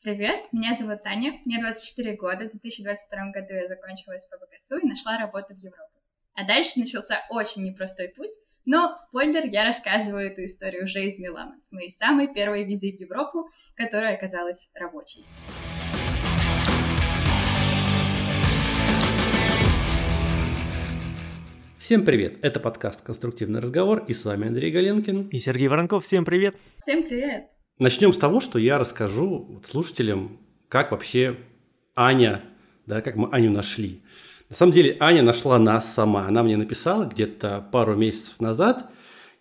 Привет, меня зовут Таня, мне 24 года, в 2022 году я закончила СПБГСУ и нашла работу в Европе. А дальше начался очень непростой путь, но, спойлер, я рассказываю эту историю уже из Милана, с моей самой первой визой в Европу, которая оказалась рабочей. Всем привет! Это подкаст «Конструктивный разговор» и с вами Андрей Галенкин. И Сергей Воронков. Всем привет! Всем привет! Начнем с того, что я расскажу слушателям, как вообще Аня, да, как мы Аню нашли. На самом деле Аня нашла нас сама. Она мне написала где-то пару месяцев назад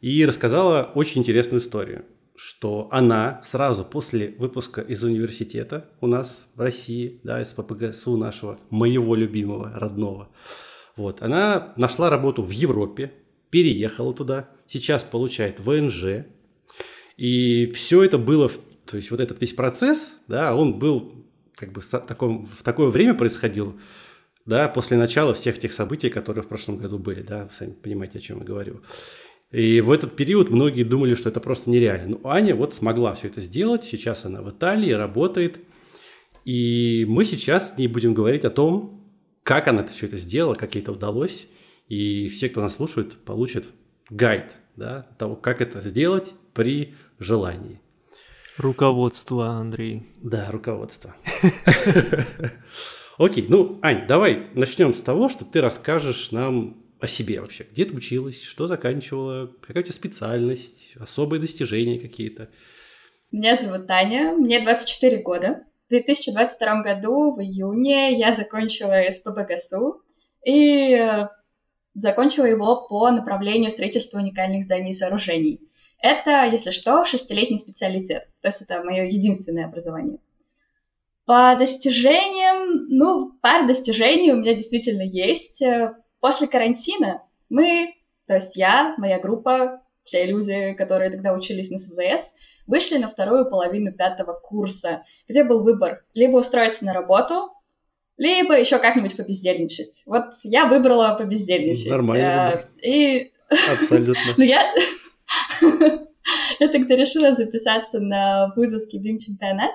и рассказала очень интересную историю, что она сразу после выпуска из университета у нас в России, да, из ППГСУ нашего, моего любимого, родного, вот, она нашла работу в Европе, переехала туда, сейчас получает ВНЖ, и все это было, то есть вот этот весь процесс, да, он был как бы в, таком, в такое время происходил, да, после начала всех тех событий, которые в прошлом году были, да, сами понимаете, о чем я говорю. И в этот период многие думали, что это просто нереально. Но Аня вот смогла все это сделать, сейчас она в Италии работает, и мы сейчас с ней будем говорить о том, как она это все это сделала, как ей это удалось. И все, кто нас слушает, получат гайд да, того, как это сделать при желании. Руководство, Андрей. Да, руководство. Окей, ну, Ань, давай начнем с того, что ты расскажешь нам о себе вообще. Где ты училась, что заканчивала, какая у тебя специальность, особые достижения какие-то. Меня зовут Таня, мне 24 года. В 2022 году, в июне, я закончила СПБГСУ и э, закончила его по направлению строительства уникальных зданий и сооружений. Это, если что, шестилетний специалитет, то есть это мое единственное образование. По достижениям, ну, пара достижений у меня действительно есть. После карантина мы, то есть я, моя группа, все люди, которые тогда учились на СЗС, вышли на вторую половину пятого курса, где был выбор либо устроиться на работу, либо еще как-нибудь побездельничать. Вот я выбрала побездельничать. Нормальный а, выбор. И... Абсолютно. Ну, я... Я тогда решила записаться на вузовский бим-чемпионат.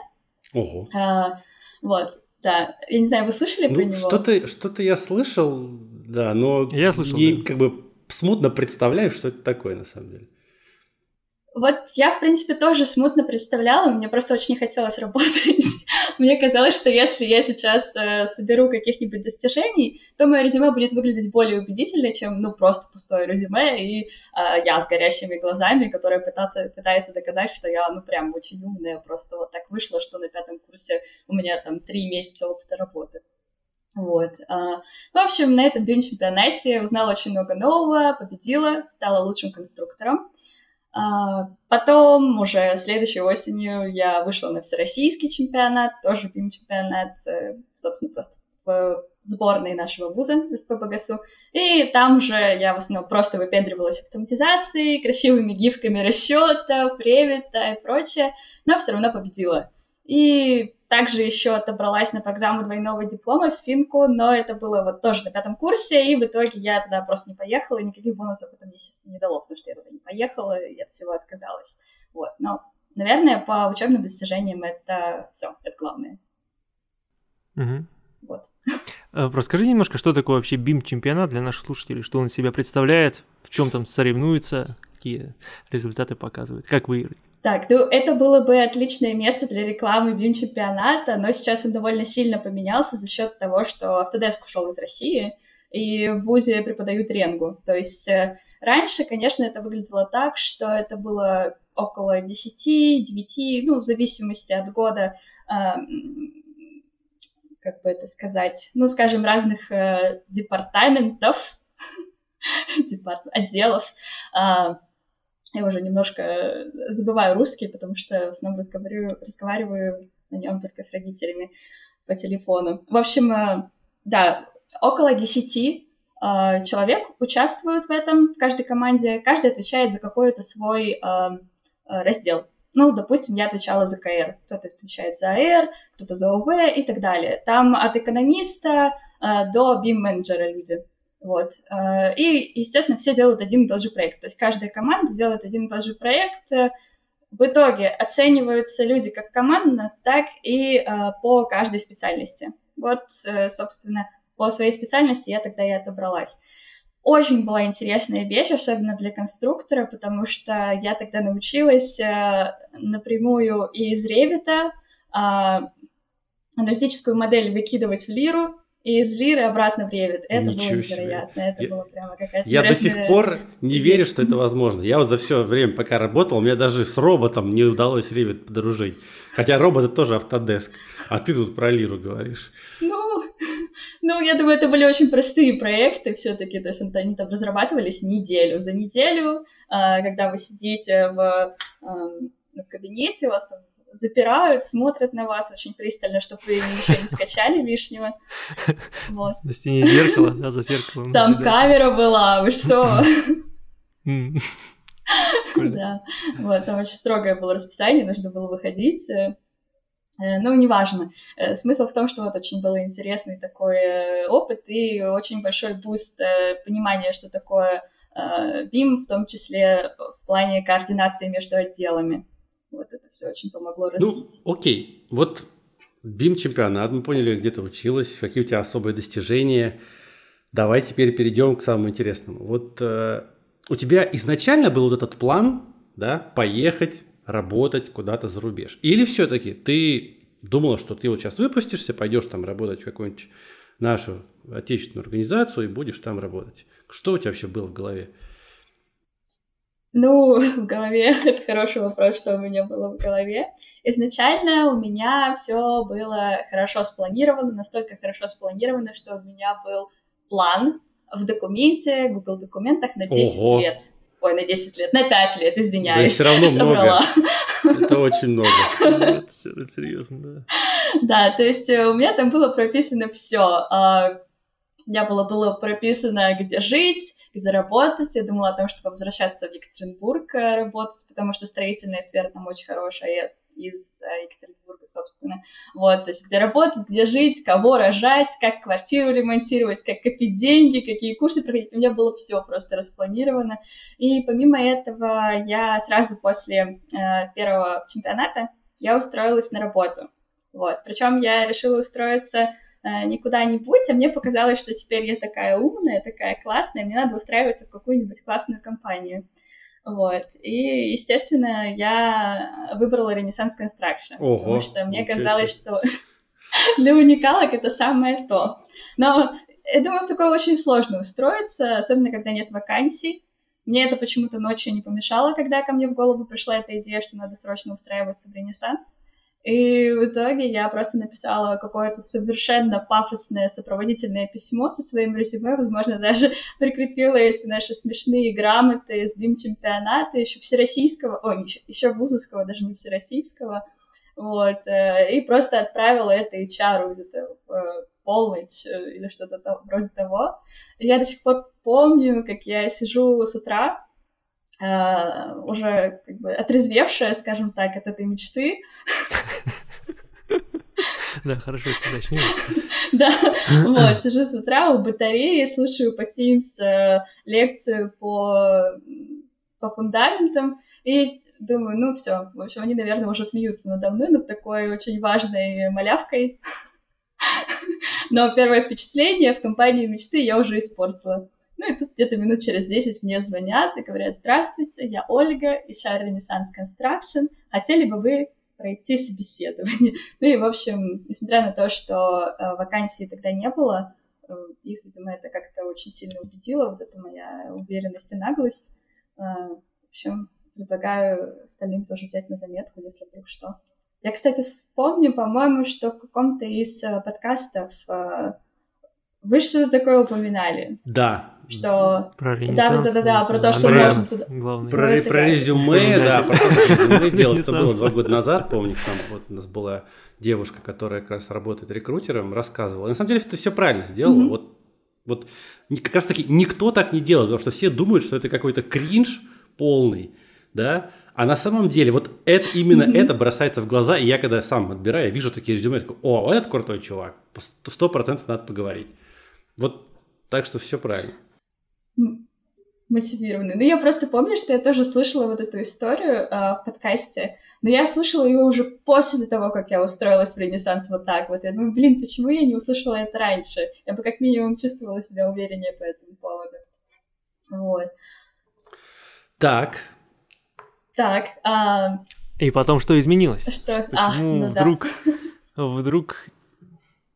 Ого. А, вот, да. Я не знаю, вы слышали ну, про него? Что-то, что-то я слышал, да, но я слышал, не, да. как бы смутно представляю, что это такое на самом деле. Вот я, в принципе, тоже смутно представляла, мне просто очень не хотелось работать. мне казалось, что если я сейчас э, соберу каких-нибудь достижений, то мое резюме будет выглядеть более убедительно, чем, ну, просто пустое резюме, и э, я с горящими глазами, которая пытается, пытается доказать, что я, ну, прям очень умная, просто вот так вышло, что на пятом курсе у меня там три месяца опыта работы. Вот. А, в общем, на этом бим-чемпионате узнала очень много нового, победила, стала лучшим конструктором. А, потом уже следующей осенью я вышла на всероссийский чемпионат, тоже бим-чемпионат, э, собственно, просто в сборной нашего вуза СПБГСУ. И там же я в основном просто выпендривалась автоматизацией, красивыми гифками расчета, превита и прочее, но все равно победила. И также еще отобралась на программу двойного диплома в Финку, но это было вот тоже на пятом курсе, и в итоге я туда просто не поехала, и никаких бонусов это мне, естественно, не дало, потому что я туда не поехала, и от всего отказалась. Вот, но, наверное, по учебным достижениям это все, это главное. Угу. Вот. Расскажи немножко, что такое вообще БИМ-чемпионат для наших слушателей, что он себя представляет, в чем там соревнуется, какие результаты показывает, как выиграть. Так, ну это было бы отличное место для рекламы бим-чемпионата, но сейчас он довольно сильно поменялся за счет того, что Autodesk ушел из России, и в ВУЗе преподают ренгу. То есть э, раньше, конечно, это выглядело так, что это было около 10, 9, ну, в зависимости от года, э, как бы это сказать, ну, скажем, разных э, департаментов, департ, отделов, э, я уже немножко э, забываю русский, потому что в основном разговариваю, разговариваю на нем только с родителями по телефону. В общем, э, да, около 10 э, человек участвуют в этом, в каждой команде. Каждый отвечает за какой-то свой раздел. Ну, допустим, я отвечала за КР, кто-то отвечает за АР, кто-то за ОВ и так далее. Там от экономиста до BIM-менеджера люди. Вот. И, естественно, все делают один и тот же проект. То есть каждая команда делает один и тот же проект. в итоге оцениваются люди как командно, так и э, по каждой специальности. Вот, э, собственно, по своей специальности я тогда и отобралась. Очень была интересная вещь, особенно для конструктора, потому что я тогда научилась э, напрямую из э, аналитическую модель выкидывать в лиру, и из лиры обратно в Revit. Это Ничего было невероятно. Себе. Это я, было прямо какая-то Я до сих пор не вещь. верю, что это возможно. Я вот за все время, пока работал, мне даже с роботом не удалось Revit подружить. Хотя робот это тоже Autodesk. А ты тут про лиру говоришь. Ну, ну, я думаю, это были очень простые проекты все-таки. То есть они там разрабатывались неделю. За неделю, а, когда вы сидите в в кабинете, вас там запирают, смотрят на вас очень пристально, чтобы вы ничего не скачали лишнего. Вот. На стене зеркало, да, за зеркалом. Там камера была, вы что? Да, вот, там очень строгое было расписание, нужно было выходить. Э, ну, неважно. Э, смысл в том, что вот очень был интересный такой э, опыт и очень большой буст понимания, что такое BIM, в том числе в плане координации между отделами. Вот это все очень помогло ну, развить. Ну, окей. Вот BIM чемпионат, мы поняли, где ты училась, какие у тебя особые достижения. Давай теперь перейдем к самому интересному. Вот э, у тебя изначально был вот этот план, да, поехать, работать куда-то за рубеж. Или все-таки ты думала, что ты вот сейчас выпустишься, пойдешь там работать в какую-нибудь нашу отечественную организацию и будешь там работать. Что у тебя вообще было в голове? Ну, в голове это хороший вопрос, что у меня было в голове. Изначально у меня все было хорошо спланировано, настолько хорошо спланировано, что у меня был план в документе, Google документах на 10 Ого. лет. Ой, на 10 лет, на 5 лет, извиняюсь. Да, все равно много. Это очень много. Это серьезно, да. Да, то есть э, у меня там было прописано все. А, у меня было, было прописано, где жить, где работать. Я думала о том, чтобы возвращаться в Екатеринбург э, работать, потому что строительная сфера там очень хорошая из э, Екатеринбурга, собственно. Вот, то есть где работать, где жить, кого рожать, как квартиру ремонтировать, как копить деньги, какие курсы проходить. У меня было все просто распланировано. И помимо этого я сразу после э, первого чемпионата я устроилась на работу. Вот. Причем я решила устроиться Э, не куда-нибудь, а мне показалось, что теперь я такая умная, такая классная, мне надо устраиваться в какую-нибудь классную компанию. Вот. И, естественно, я выбрала Renaissance Construction, Ого, потому что мне казалось, что для уникалок это самое то. Но я думаю, в такое очень сложно устроиться, особенно когда нет вакансий. Мне это почему-то ночью не помешало, когда ко мне в голову пришла эта идея, что надо срочно устраиваться в Ренессанс. И в итоге я просто написала какое-то совершенно пафосное сопроводительное письмо со своим резюме, возможно, даже прикрепила эти наши смешные грамоты с БИМ-чемпионата, еще всероссийского, ой, еще, еще вузовского, даже не всероссийского, вот, э, и просто отправила это HR где-то в э, полночь э, или что-то вроде того. И я до сих пор помню, как я сижу с утра, э, уже как бы отрезвевшая, скажем так, от этой мечты. Да, хорошо, что начнем. Да, вот, сижу с утра у батареи, слушаю по Teams э, лекцию по, по фундаментам и думаю, ну все, в общем, они, наверное, уже смеются надо мной, над такой очень важной малявкой. Но первое впечатление в компании мечты я уже испортила. Ну и тут где-то минут через 10 мне звонят и говорят, здравствуйте, я Ольга из Share Renaissance Construction, хотели бы вы пройти собеседование? Ну и, в общем, несмотря на то, что э, вакансий тогда не было, э, их, видимо, это как-то очень сильно убедило, вот эта моя уверенность и наглость. Э, в общем, предлагаю остальным тоже взять на заметку, если вдруг что. Я, кстати, вспомню, по-моему, что в каком-то из э, подкастов э, вы что-то такое упоминали. Да, что... Про да, да, да, да, да, про то, что бренд, можно туда... Главный. Про, про, про резюме, да, про резюме дело. Это было два года назад, помню, там вот у нас была девушка, которая как раз работает рекрутером, рассказывала. На самом деле ты все правильно сделала. Вот, вот как раз таки никто так не делает, потому что все думают, что это какой-то кринж полный, да, а на самом деле вот это, именно mm-hmm. это бросается в глаза, и я когда сам отбираю, я вижу такие резюме, я такой, о, вот этот крутой чувак, сто процентов надо поговорить. Вот так что все правильно. мотивированный. Ну, я просто помню, что я тоже слышала вот эту историю э, в подкасте, но я слушала ее уже после того, как я устроилась в Ренессанс вот так вот. Я думаю, блин, почему я не услышала это раньше? Я бы как минимум чувствовала себя увереннее по этому поводу. Вот. Так. Так. А... И потом что изменилось? Что? Почему а, ну вдруг, да. вдруг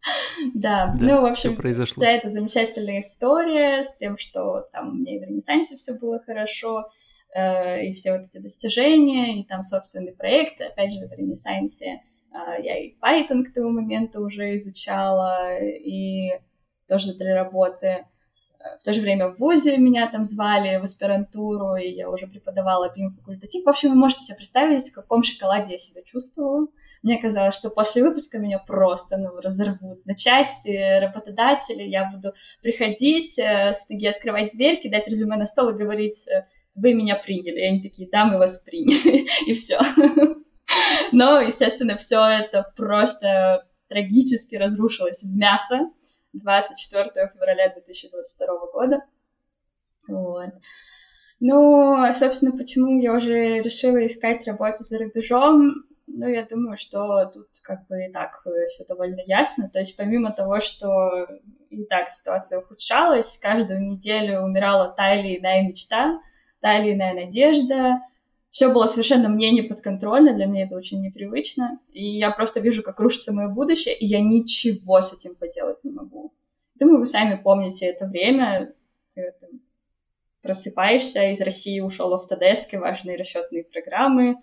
да, ну, в общем, вся эта замечательная история с тем, что там у меня и в Ренессансе все было хорошо, э, и все вот эти достижения, и там собственный проект, опять же, в Ренессансе э, я и Python к тому моменту уже изучала, и тоже для работы. В то же время в ВУЗе меня там звали в аспирантуру, и я уже преподавала бим-факультатив. В общем, вы можете себе представить, в каком шоколаде я себя чувствовала. Мне казалось, что после выпуска меня просто ну, разорвут на части работодатели. Я буду приходить, э, с ноги открывать дверь, кидать резюме на стол и говорить, э, вы меня приняли. И они такие, да, мы вас приняли. И все. Но, естественно, все это просто трагически разрушилось в мясо 24 февраля 2022 года. Вот. Ну, собственно, почему я уже решила искать работу за рубежом? Ну, я думаю, что тут как бы и так все довольно ясно. То есть помимо того, что и так ситуация ухудшалась, каждую неделю умирала та или иная мечта, та или иная надежда. Все было совершенно мне не подконтрольно, для меня это очень непривычно. И я просто вижу, как рушится мое будущее, и я ничего с этим поделать не могу. Думаю, вы сами помните это время, когда просыпаешься, из России ушел Autodesk и важные расчетные программы,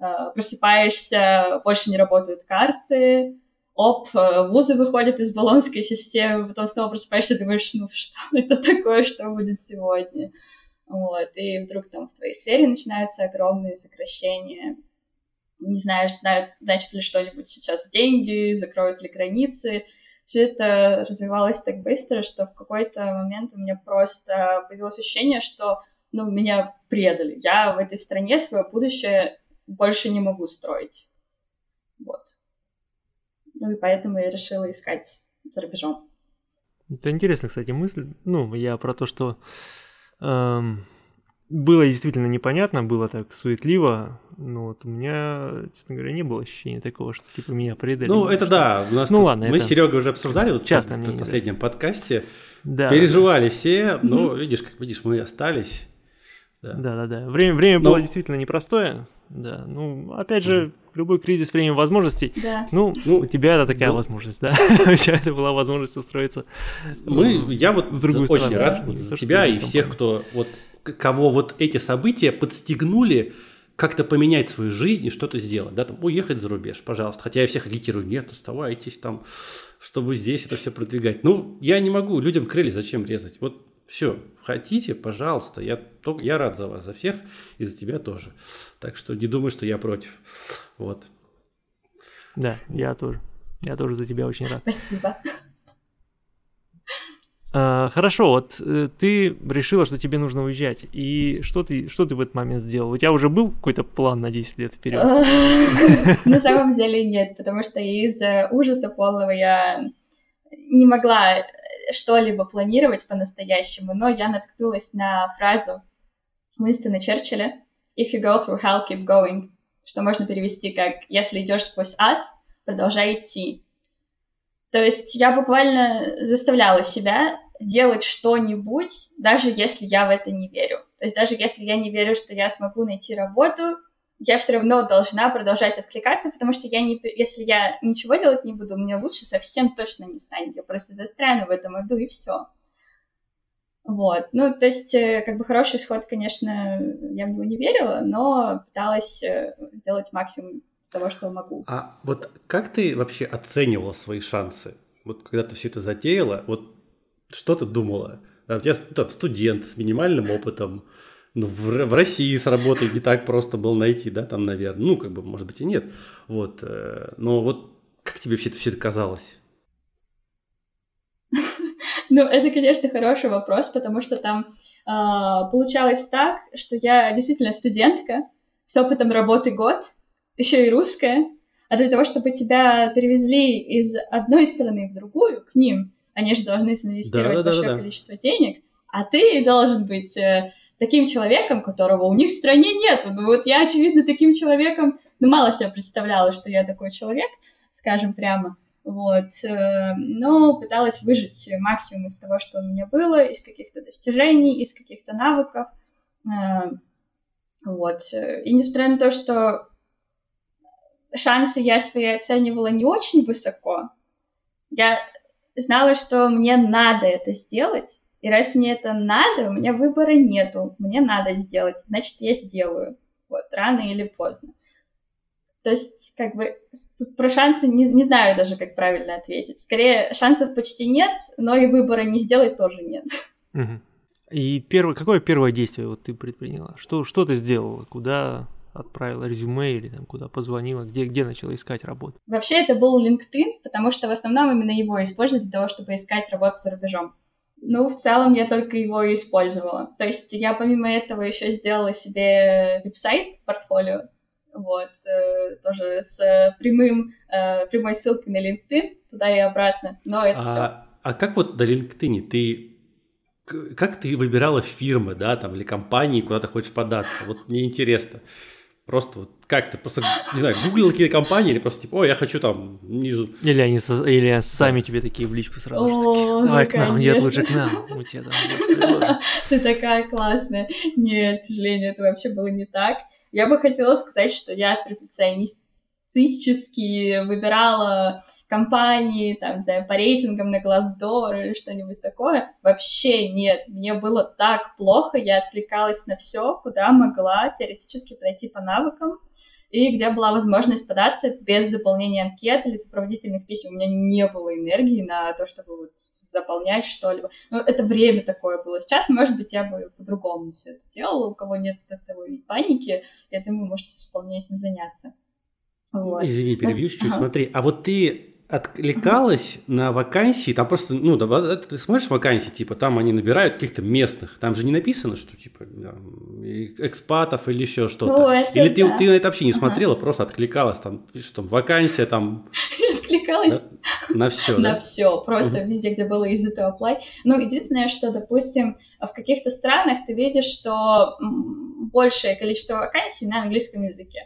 э, просыпаешься, больше не работают карты, оп, э, вузы выходят из баллонской системы, потом снова просыпаешься думаешь, ну что это такое, что будет сегодня? Вот, и вдруг там в твоей сфере начинаются огромные сокращения, не знаешь, знают, значит ли что-нибудь сейчас деньги, закроют ли границы, все это развивалось так быстро, что в какой-то момент у меня просто появилось ощущение, что ну, меня предали. Я в этой стране свое будущее больше не могу строить. Вот. Ну и поэтому я решила искать за рубежом. Это интересная, кстати, мысль. Ну, я про то, что эм, было действительно непонятно, было так суетливо, но вот у меня, честно говоря, не было ощущения такого, что типа меня предали. Ну, это что... да. У нас ну, тут, ладно, мы это... с Серегой уже обсуждали вот Частное в мнение, последнем да. подкасте. Да. Переживали все, но видишь, как видишь, мы остались. Да, да, да. да. Время, время но... было действительно непростое. Да, ну, опять же, любой кризис время возможностей. Да. Ну, ну, у тебя это такая да. возможность, да? у тебя это была возможность устроиться. Мы, я вот в другую очень сторону, рад да? вот за тебя и всех, кто вот кого вот эти события подстегнули как-то поменять свою жизнь и что-то сделать, да, там, уехать за рубеж, пожалуйста. Хотя я всех агитирую, нет, оставайтесь там, чтобы здесь это все продвигать. Ну, я не могу, людям крылья зачем резать? Вот все, хотите, пожалуйста, я, я рад за вас, за всех, и за тебя тоже. Так что не думай, что я против. Вот. Да, я тоже. Я тоже за тебя очень рад. Спасибо. А, хорошо, вот э, ты решила, что тебе нужно уезжать. И что ты, что ты в этот момент сделал? У тебя уже был какой-то план на 10 лет вперед? На самом деле нет, потому что из ужаса полного я не могла что-либо планировать по-настоящему, но я наткнулась на фразу Уинстона Черчилля «If you go through hell, keep going», что можно перевести как «Если идешь сквозь ад, продолжай идти». То есть я буквально заставляла себя делать что-нибудь, даже если я в это не верю. То есть даже если я не верю, что я смогу найти работу, я все равно должна продолжать откликаться, потому что я не, если я ничего делать не буду, мне лучше совсем точно не станет. Я просто застряну в этом аду и все. Вот. Ну, то есть, э, как бы хороший исход, конечно, я в него не верила, но пыталась э, сделать максимум того, что могу. А вот как ты вообще оценивала свои шансы? Вот когда ты все это затеяла, вот что ты думала? У тебя там, студент с минимальным опытом, в, в России с работой не так просто было найти, да, там, наверное. Ну, как бы, может быть, и нет. Вот. Э, но вот как тебе вообще это все это казалось? Ну, это, конечно, хороший вопрос, потому что там э, получалось так, что я действительно студентка с опытом работы год, еще и русская, а для того, чтобы тебя перевезли из одной страны в другую, к ним, они же должны инвестировать да, да, большое да, да. количество денег, а ты должен быть э, таким человеком, которого у них в стране нет. Ну вот я, очевидно, таким человеком, ну мало себе представляла, что я такой человек, скажем прямо. Вот, э, но пыталась выжить максимум из того, что у меня было, из каких-то достижений, из каких-то навыков. Э, вот, и несмотря на то, что шансы я свои оценивала не очень высоко, я знала, что мне надо это сделать, и раз мне это надо, у меня выбора нету, мне надо сделать, значит, я сделаю, вот, рано или поздно. То есть, как бы, тут про шансы не, не знаю даже, как правильно ответить. Скорее, шансов почти нет, но и выбора не сделать тоже нет. И первое, какое первое действие вот ты предприняла? Что, что ты сделала? Куда отправила резюме или там, куда позвонила? Где, где начала искать работу? Вообще это был LinkedIn, потому что в основном именно его используют для того, чтобы искать работу за рубежом. Ну, в целом я только его и использовала. То есть я помимо этого еще сделала себе веб-сайт, портфолио, вот, э, тоже с прямым, э, прямой ссылкой на LinkedIn, туда и обратно, но это а, все. А как вот на LinkedIn ты, как ты выбирала фирмы, да, там, или компании, куда ты хочешь податься? Вот мне интересно. Просто вот как ты просто, не знаю, гуглил какие-то компании или просто типа, ой, я хочу там ниже. Или они со, или сами тебе такие в личку сразу. О, Давай к нам, нет, лучше к нам. Мы тебе там Ты такая классная. Нет, к сожалению, это вообще было не так. Я бы хотела сказать, что я перфекционистически выбирала компании, там, не знаю, по рейтингам на Glassdoor или что-нибудь такое. Вообще нет. Мне было так плохо, я откликалась на все, куда могла теоретически пройти по навыкам и где была возможность податься без заполнения анкет или сопроводительных писем. У меня не было энергии на то, чтобы вот заполнять что-либо. Ну, это время такое было. Сейчас, может быть, я бы по-другому все это делала. У кого нет такой паники, я думаю, можете вполне этим заняться. Вот. Извини, перебью чуть-чуть. Ага. Смотри, а вот ты откликалась на вакансии, там просто, ну, да, ты смотришь вакансии, типа, там они набирают каких-то местных, там же не написано, что, типа, экспатов или еще что-то. Ну, или ты, да. ты на это вообще не смотрела, ага. просто откликалась, там, пишешь, там, вакансия, там... Откликалась? Да? На все, На да? все, просто везде, где было easy to apply. Ну, единственное, что, допустим, в каких-то странах ты видишь, что большее количество вакансий на английском языке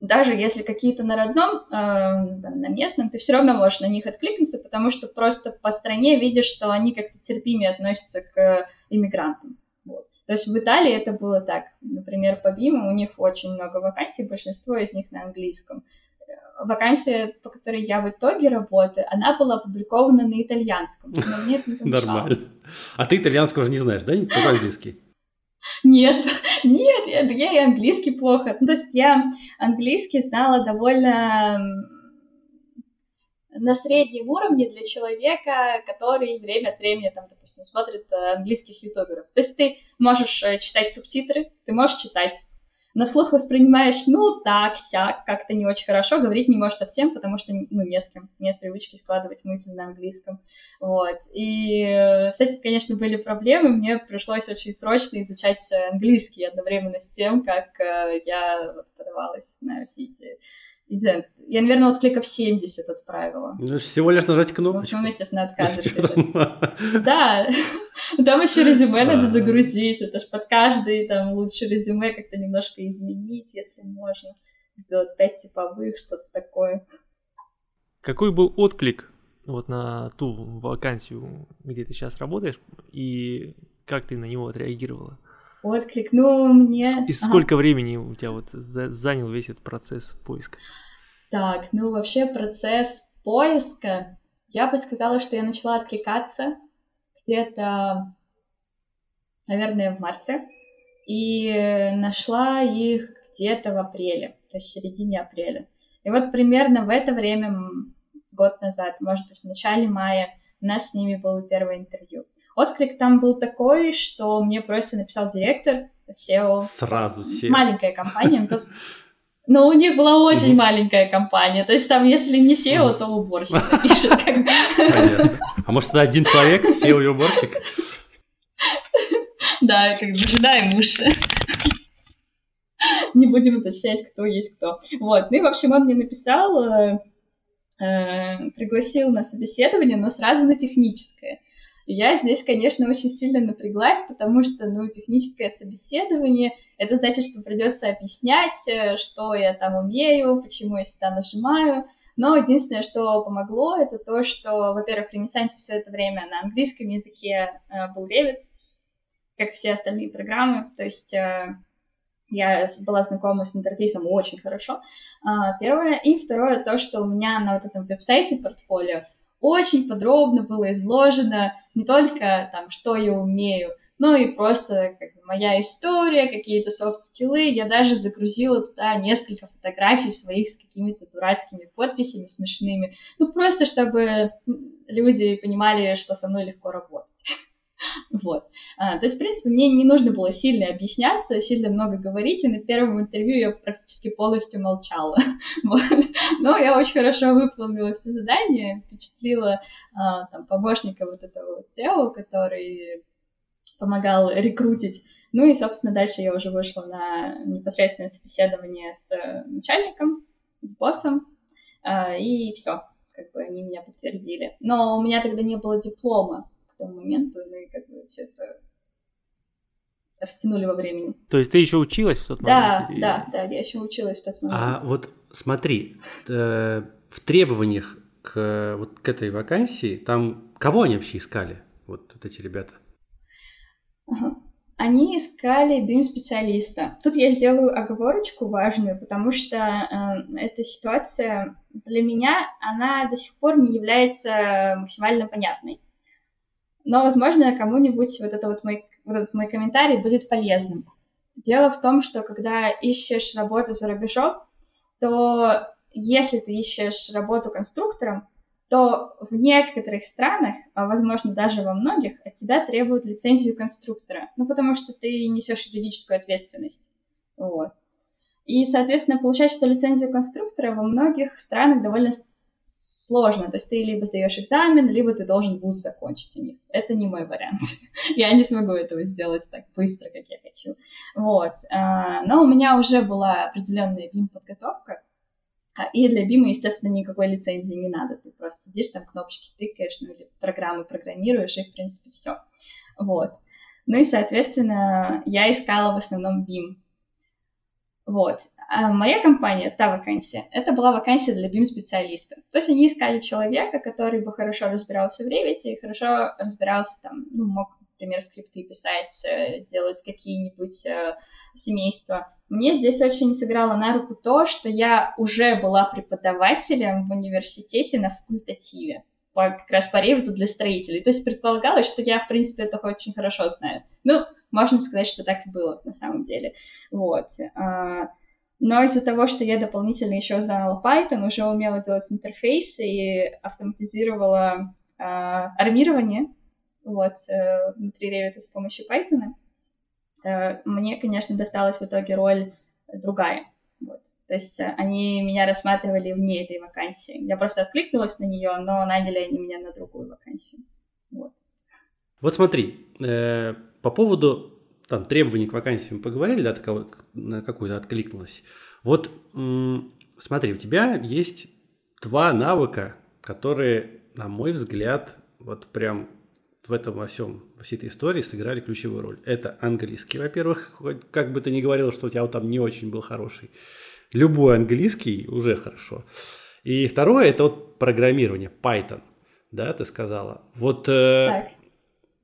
даже если какие-то на родном, э, на местном, ты все равно можешь на них откликнуться, потому что просто по стране видишь, что они как-то терпимее относятся к иммигрантам. Вот. То есть в Италии это было так. Например, по БИМу у них очень много вакансий, большинство из них на английском. Э, вакансия, по которой я в итоге работаю, она была опубликована на итальянском, но мне это не помешало. Нормально. А ты итальянского уже не знаешь, да? Только английский? Нет, нет, я, и английский плохо. Ну, то есть я английский знала довольно на среднем уровне для человека, который время от времени, там, допустим, смотрит э, английских ютуберов. То есть ты можешь э, читать субтитры, ты можешь читать на слух воспринимаешь, ну, так, сяк, как-то не очень хорошо, говорить не можешь совсем, потому что, ну, не с кем, нет привычки складывать мысли на английском, вот. И с этим, конечно, были проблемы, мне пришлось очень срочно изучать английский одновременно с тем, как э, я подавалась на все эти я, наверное, вот кликов 70 отправила. Ну, всего лишь нажать кнопку. В основном, естественно, отказывать. Да, там еще резюме надо загрузить. Это ж под каждый там лучше резюме как-то немножко изменить, если можно. Сделать пять типовых, что-то такое. Какой был отклик вот на ту вакансию, где ты сейчас работаешь, и как ты на него отреагировала? Отклик. Ну, мне... И сколько ага. времени у тебя вот занял весь этот процесс поиска? Так, ну вообще процесс поиска, я бы сказала, что я начала откликаться где-то, наверное, в марте, и нашла их где-то в апреле, то есть в середине апреля. И вот примерно в это время, год назад, может быть, в начале мая, у нас с ними было первое интервью. Отклик там был такой, что мне просто написал директор SEO. Сразу SEO. Маленькая компания. Но у них была очень маленькая компания. То есть там, если не SEO, то уборщик напишет. А может, это один человек, SEO и уборщик? Да, как бы жена и муж. Не будем уточнять, кто есть кто. Вот. Ну и, в общем, он мне написал, э, пригласил на собеседование, но сразу на техническое. Я здесь, конечно, очень сильно напряглась, потому что, ну, техническое собеседование, это значит, что придется объяснять, э, что я там умею, почему я сюда нажимаю. Но единственное, что помогло, это то, что, во-первых, в Ренессансе все это время на английском языке э, был Revit, как все остальные программы. То есть э, я была знакома с интерфейсом очень хорошо. А, первое. И второе, то, что у меня на вот этом веб-сайте портфолио очень подробно было изложено не только там, что я умею, но и просто как бы, моя история, какие-то софт-скиллы. Я даже загрузила туда несколько фотографий своих с какими-то дурацкими подписями смешными. Ну, просто чтобы люди понимали, что со мной легко работать. Вот. А, то есть, в принципе, мне не нужно было сильно объясняться, сильно много говорить, и на первом интервью я практически полностью молчала. вот. Но я очень хорошо выполнила все задания, впечатлила а, там, помощника вот этого вот SEO, который помогал рекрутить. Ну и, собственно, дальше я уже вышла на непосредственное собеседование с начальником, с боссом, а, и все, как бы они меня подтвердили. Но у меня тогда не было диплома, тому моменту, и мы как бы все это растянули во времени. То есть ты еще училась в тот момент? Да, да, да, я еще училась в тот момент. А вот смотри, э, в требованиях к вот к этой вакансии, там кого они вообще искали, вот, вот эти ребята? Они искали BIM-специалиста. Тут я сделаю оговорочку важную, потому что э, эта ситуация для меня, она до сих пор не является максимально понятной. Но, возможно, кому-нибудь вот, это вот, мой, вот этот мой комментарий будет полезным. Дело в том, что когда ищешь работу за рубежом, то если ты ищешь работу конструктором, то в некоторых странах, а возможно даже во многих, от тебя требуют лицензию конструктора. Ну, потому что ты несешь юридическую ответственность. Вот. И, соответственно, получается, что лицензию конструктора во многих странах довольно сложно. То есть ты либо сдаешь экзамен, либо ты должен вуз закончить у них. Это не мой вариант. я не смогу этого сделать так быстро, как я хочу. Вот. А, но у меня уже была определенная BIM-подготовка, а, и для BIM, естественно, никакой лицензии не надо. Ты просто сидишь, там кнопочки тыкаешь, ну или программы программируешь, и, в принципе, все. Вот. Ну и, соответственно, я искала в основном BIM. Вот. А моя компания, та вакансия, это была вакансия для BIM-специалиста. То есть они искали человека, который бы хорошо разбирался в Revit и хорошо разбирался там, ну, мог, например, скрипты писать, э, делать какие-нибудь э, семейства. Мне здесь очень сыграло на руку то, что я уже была преподавателем в университете на факультативе по, как раз по Revit для строителей. То есть предполагалось, что я, в принципе, это очень хорошо знаю. Ну, можно сказать, что так и было на самом деле. Вот. А, но из-за того, что я дополнительно еще знала Python, уже умела делать интерфейсы и автоматизировала а, армирование вот, э, внутри Revit с помощью Python, э, мне, конечно, досталась в итоге роль другая. Вот. То есть э, они меня рассматривали вне этой вакансии. Я просто откликнулась на нее, но наняли они меня на другую вакансию. Вот. Вот смотри, по поводу там, требований к вакансиям поговорили, да, ты на какую-то откликнулась. Вот смотри, у тебя есть два навыка, которые, на мой взгляд, вот прям в этом во всем, во всей этой истории сыграли ключевую роль. Это английский, во-первых, как бы ты ни говорил, что у тебя вот там не очень был хороший. Любой английский уже хорошо. И второе, это вот программирование, Python, да, ты сказала. Вот э, так,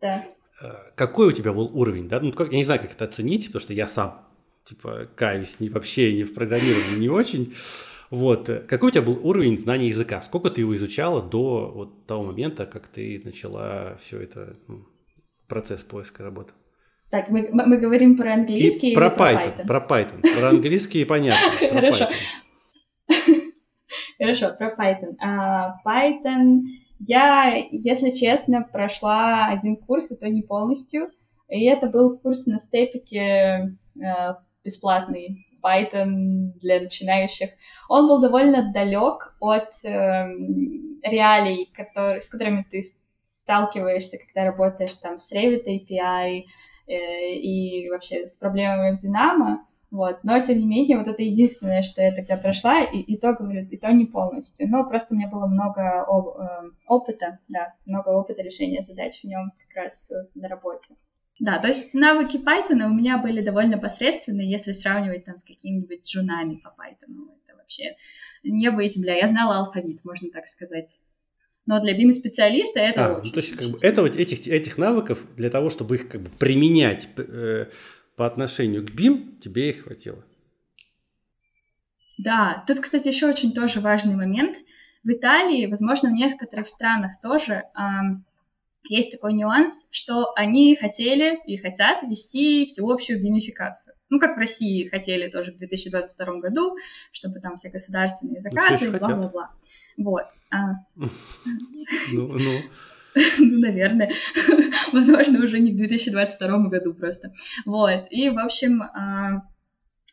да. Э, какой у тебя был уровень, да? Ну, как, я не знаю, как это оценить, потому что я сам, типа, каюсь не вообще, не в программировании, не очень. Вот. Какой у тебя был уровень знания языка? Сколько ты его изучала до вот того момента, как ты начала все это, ну, процесс поиска работы? Так, мы, мы говорим про английский и про, Python, про Python? Про Python. Про английский понятно. Хорошо. Хорошо, про Python. А, Python я, если честно, прошла один курс, и то не полностью. И это был курс на степике э, бесплатный, Python для начинающих. Он был довольно далек от э, реалий, которые, с которыми ты сталкиваешься, когда работаешь там с Revit API э, и вообще с проблемами в Dynamo. Вот. Но, тем не менее, вот это единственное, что я тогда прошла, и, и то, говорю, и то не полностью. Но просто у меня было много об, э, опыта, да, много опыта решения задач в нем как раз на работе. Да, то есть навыки Python у меня были довольно посредственные, если сравнивать там с какими-нибудь жунами по Python. Это вообще небо и земля. Я знала алфавит, можно так сказать. Но для BIM-специалиста это а, очень... Ну, то есть как бы это вот этих, этих навыков для того, чтобы их как бы применять э, по отношению к BIM, тебе их хватило. Да, тут, кстати, еще очень тоже важный момент. В Италии, возможно, в некоторых странах тоже эм, есть такой нюанс, что они хотели и хотят вести всеобщую геймификацию. Ну, как в России хотели тоже в 2022 году, чтобы там все государственные ну, заказы, бла-бла-бла. Вот. А... Ну, ну. ну, наверное. Возможно, уже не в 2022 году просто. Вот. И, в общем, а,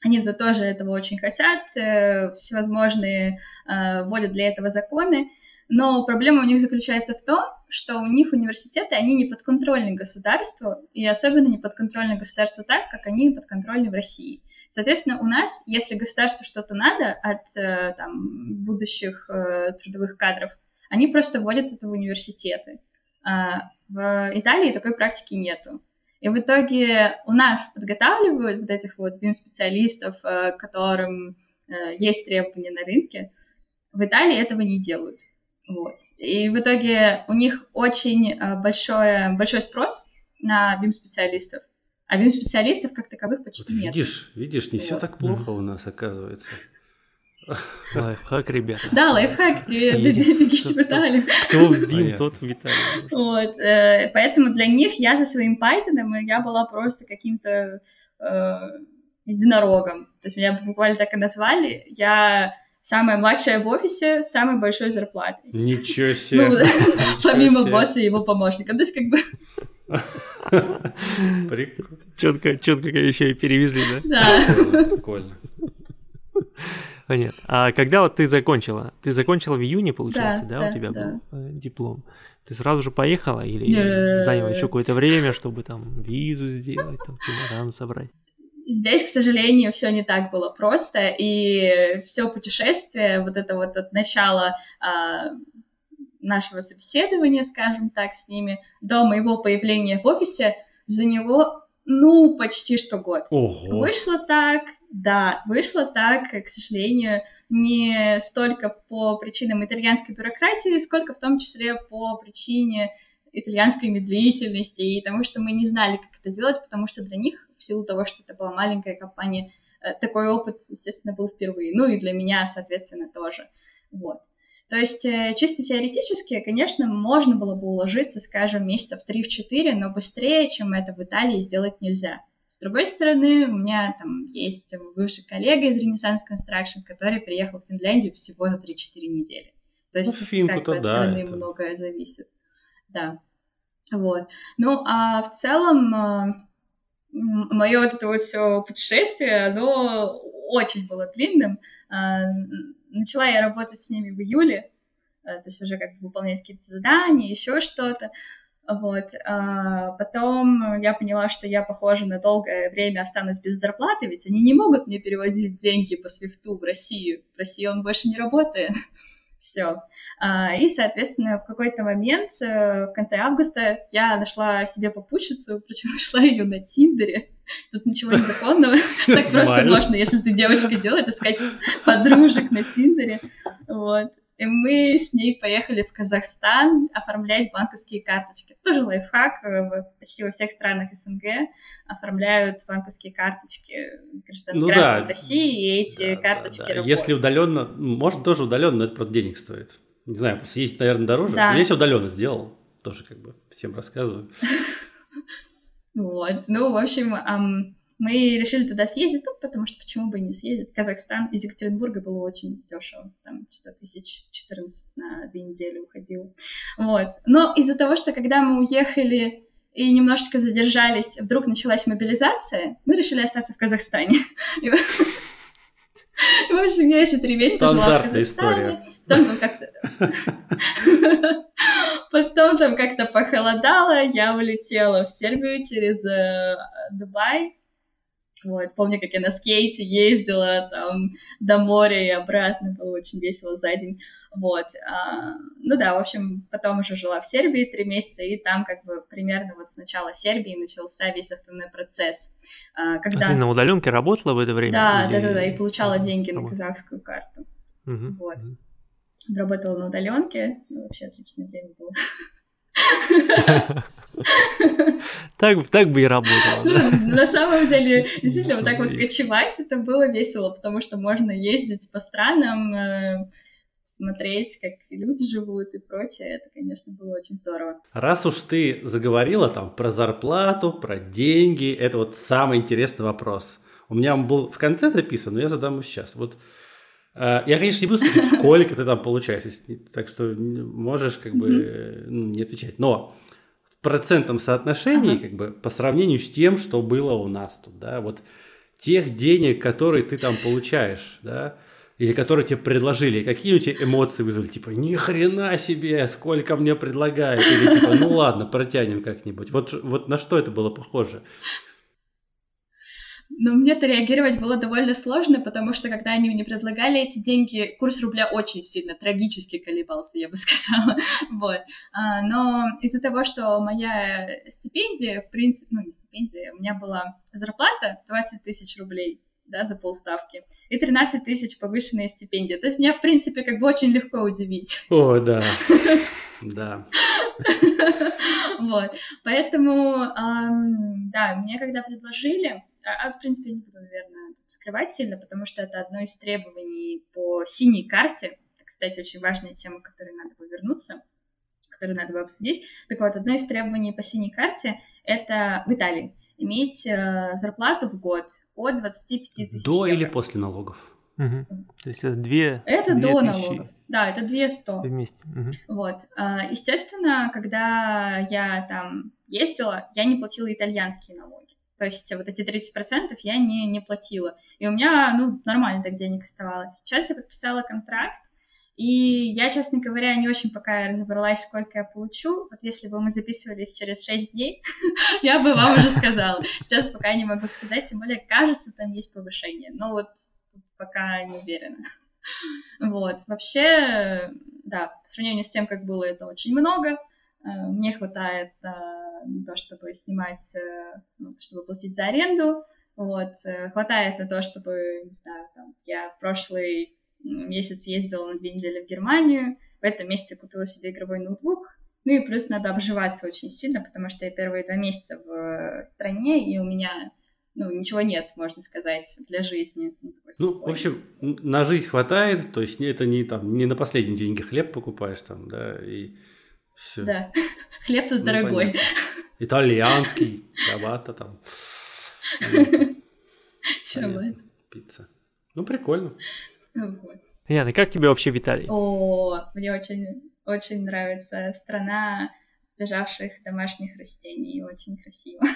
они -то тоже этого очень хотят, э, всевозможные э, вводят для этого законы. Но проблема у них заключается в том, что у них университеты, они не подконтрольны государству, и особенно не подконтрольны государству так, как они подконтрольны в России. Соответственно, у нас, если государству что-то надо от э, там, будущих э, трудовых кадров, они просто вводят это в университеты. А в Италии такой практики нету. И в итоге у нас подготавливают вот этих вот BIM-специалистов, э, которым есть требования на рынке. В Италии этого не делают. Вот. И в итоге у них очень э, большой, большой спрос на BIM-специалистов, а BIM-специалистов как таковых почти вот нет. Видишь, видишь, не вот. все так плохо у нас оказывается. Лайфхак, ребята. Да, лайфхак, бегите в Италию. Кто в BIM, тот в Италию. Вот, э, поэтому для них я со своим Python, я была просто каким-то э, единорогом. То есть меня буквально так и назвали. Я самая младшая в офисе с самой большой зарплатой. Ничего себе. Ну, Ничего помимо себе. босса и его помощника. То есть как бы... Прикольно. Четко, четко еще и перевезли, да? Да. Прикольно. Понятно. А когда вот ты закончила? Ты закончила в июне, получается, да? да? У тебя да. был э, диплом. Ты сразу же поехала или заняло еще какое-то время, чтобы там визу сделать, там чемодан собрать? Здесь, к сожалению, все не так было просто, и все путешествие, вот это вот от начала а, нашего собеседования, скажем так, с ними, до моего появления в офисе, за него, ну, почти что год. Ого. Вышло так, да, вышло так, к сожалению, не столько по причинам итальянской бюрократии, сколько в том числе по причине итальянской медлительности и тому, что мы не знали, как это делать, потому что для них, в силу того, что это была маленькая компания, э, такой опыт, естественно, был впервые. Ну и для меня, соответственно, тоже. Вот. То есть э, чисто теоретически, конечно, можно было бы уложиться, скажем, месяцев 3-4, но быстрее, чем это в Италии, сделать нельзя. С другой стороны, у меня там есть бывший коллега из Renaissance Construction, который приехал в Финляндию всего за 3-4 недели. То есть ну, как бы от страны это... многое зависит да. Вот. Ну, а в целом а, мое вот это вот все путешествие, оно очень было длинным. А, начала я работать с ними в июле, а, то есть уже как бы выполнять какие-то задания, еще что-то. Вот. Потом я поняла, что я, похоже, на долгое время останусь без зарплаты, ведь они не могут мне переводить деньги по свифту в Россию. В России он больше не работает. Все. А, и, соответственно, в какой-то момент, э, в конце августа, я нашла себе попутчицу, причем нашла ее на Тиндере. Тут ничего незаконного. Так просто можно, если ты девочка делать, искать подружек на Тиндере. Вот. И мы с ней поехали в Казахстан оформлять банковские карточки. Тоже лайфхак. Э, почти во всех странах СНГ оформляют банковские карточки граждан, ну, граждан да. России, и эти да, карточки да, да. работают. Если удаленно, может тоже удаленно, но это просто денег стоит. Не знаю, съездить, наверное, дороже. Да. Но если удаленно сделал, тоже как бы всем рассказываю. Вот. Ну, в общем, мы решили туда съездить, ну, потому что почему бы и не съездить. Казахстан из Екатеринбурга было очень дешево, там что-то тысяч 14 на две недели уходило. Вот. Но из-за того, что когда мы уехали и немножечко задержались, вдруг началась мобилизация, мы решили остаться в Казахстане. В общем, я еще три месяца жила в Казахстане. Потом там как-то... Потом там как-то похолодало, я улетела в Сербию через э, Дубай, Вот, помню, как я на скейте ездила там до моря и обратно, было очень весело за день. Вот, а, ну да, в общем, потом уже жила в Сербии три месяца, и там как бы примерно вот с начала Сербии начался весь основной процесс. А, когда... А ты на удаленке работала в это время? Да, или... да, да, да, и получала деньги на казахскую карту. Угу. Вот. Угу. Работала на удаленке, ну, вообще отличное время было. Так, так бы и работало. Да? На самом деле, действительно, вот так вот кочевать, это было весело, потому что можно ездить по странам, э, смотреть, как люди живут и прочее. Это, конечно, было очень здорово. Раз уж ты заговорила там про зарплату, про деньги, это вот самый интересный вопрос. У меня он был в конце записан, но я задам его сейчас. Вот я, конечно, не буду спрашивать, сколько ты там получаешь, так что можешь как бы ну, не отвечать. Но процентном соотношении, как бы, по сравнению с тем, что было у нас тут, да, вот тех денег, которые ты там получаешь, да, или которые тебе предложили, какие у тебя эмоции вызвали, типа, ни хрена себе, сколько мне предлагают, или типа, ну ладно, протянем как-нибудь. Вот, вот на что это было похоже? Но мне-то реагировать было довольно сложно, потому что когда они мне предлагали эти деньги, курс рубля очень сильно, трагически колебался, я бы сказала. вот. А, но из-за того, что моя стипендия, в принципе, ну не стипендия, у меня была зарплата 20 тысяч рублей, да, за полставки, и 13 тысяч повышенная стипендия. То есть меня, в принципе, как бы очень легко удивить. О, да. Да. Вот. Поэтому, да, мне когда предложили, а, а, в принципе, не буду, наверное, скрывать сильно, потому что это одно из требований по синей карте. Это, кстати, очень важная тема, к которой надо бы вернуться, которую надо бы обсудить. Так вот, одно из требований по синей карте — это в Италии иметь э, зарплату в год от 25 тысяч До евро. или после налогов? Угу. То есть это две Это две до тысячи. налогов. Да, это две сто. Вместе. Угу. Вот. А, естественно, когда я там ездила, я не платила итальянские налоги. То есть вот эти 30% я не, не платила. И у меня, ну, нормально так денег оставалось. Сейчас я подписала контракт, и я, честно говоря, не очень пока разобралась, сколько я получу. Вот если бы мы записывались через 6 дней, я бы вам уже сказала. Сейчас пока не могу сказать, тем более, кажется, там есть повышение. Но вот тут пока не уверена. Вот, вообще, да, по сравнению с тем, как было это очень много, э, мне хватает э, на то, чтобы снимать, э, ну, чтобы платить за аренду, вот, э, хватает на то, чтобы, не знаю, там, я прошлый месяц ездила на две недели в Германию, в этом месяце купила себе игровой ноутбук, ну и плюс надо обживаться очень сильно, потому что я первые два месяца в э, стране, и у меня ну, ничего нет, можно сказать, для жизни. Ну, ну в общем, на жизнь хватает, то есть это не там не на последние деньги хлеб покупаешь там, да, и все. Да, хлеб тут ну, дорогой. Понятно. Итальянский, чабата там. Чабата. Пицца. Ну, прикольно. Вот. Понятно. Как тебе вообще Виталий? О, мне очень, очень нравится страна сбежавших домашних растений. Очень красиво.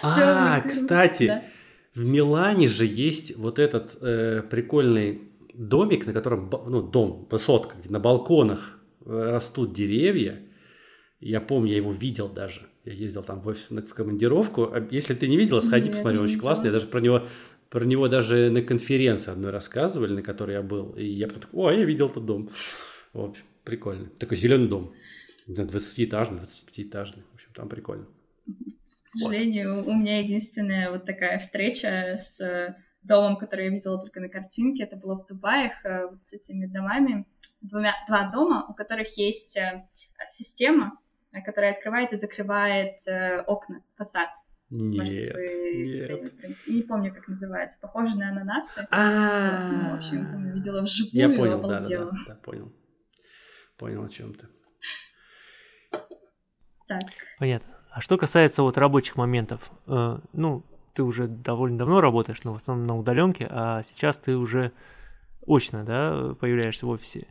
А, кстати, в Милане же есть вот этот э, прикольный домик, на котором, ну, дом, высотка, на балконах растут деревья. Я помню, я его видел даже. Я ездил там в офис в командировку. А если ты не видела, сходи, Нет, посмотри, очень классно. Я даже про него про него даже на конференции одной рассказывали, на которой я был. И я потом такой, о, я видел этот дом. В общем, прикольно. Такой зеленый дом. 20-этажный, 25-этажный. В общем, там прикольно. К сожалению, вот. у меня единственная вот такая встреча с домом, который я видела только на картинке. Это было в Дубаях э, вот с этими домами. Двумя, два дома, у которых есть э, система, Э, которая открывает и закрывает э, окна, фасад. Нет, Может, вы, нет. Не помню, как называется. Похоже на ананасы. А, ну, в общем, видела вживую Я понял, да, да, да, да, понял. Понял о чем ты. Так. Понятно. А что касается вот рабочих моментов, э, ну, ты уже довольно давно работаешь, но в основном на удаленке, а сейчас ты уже очно, да, появляешься в офисе.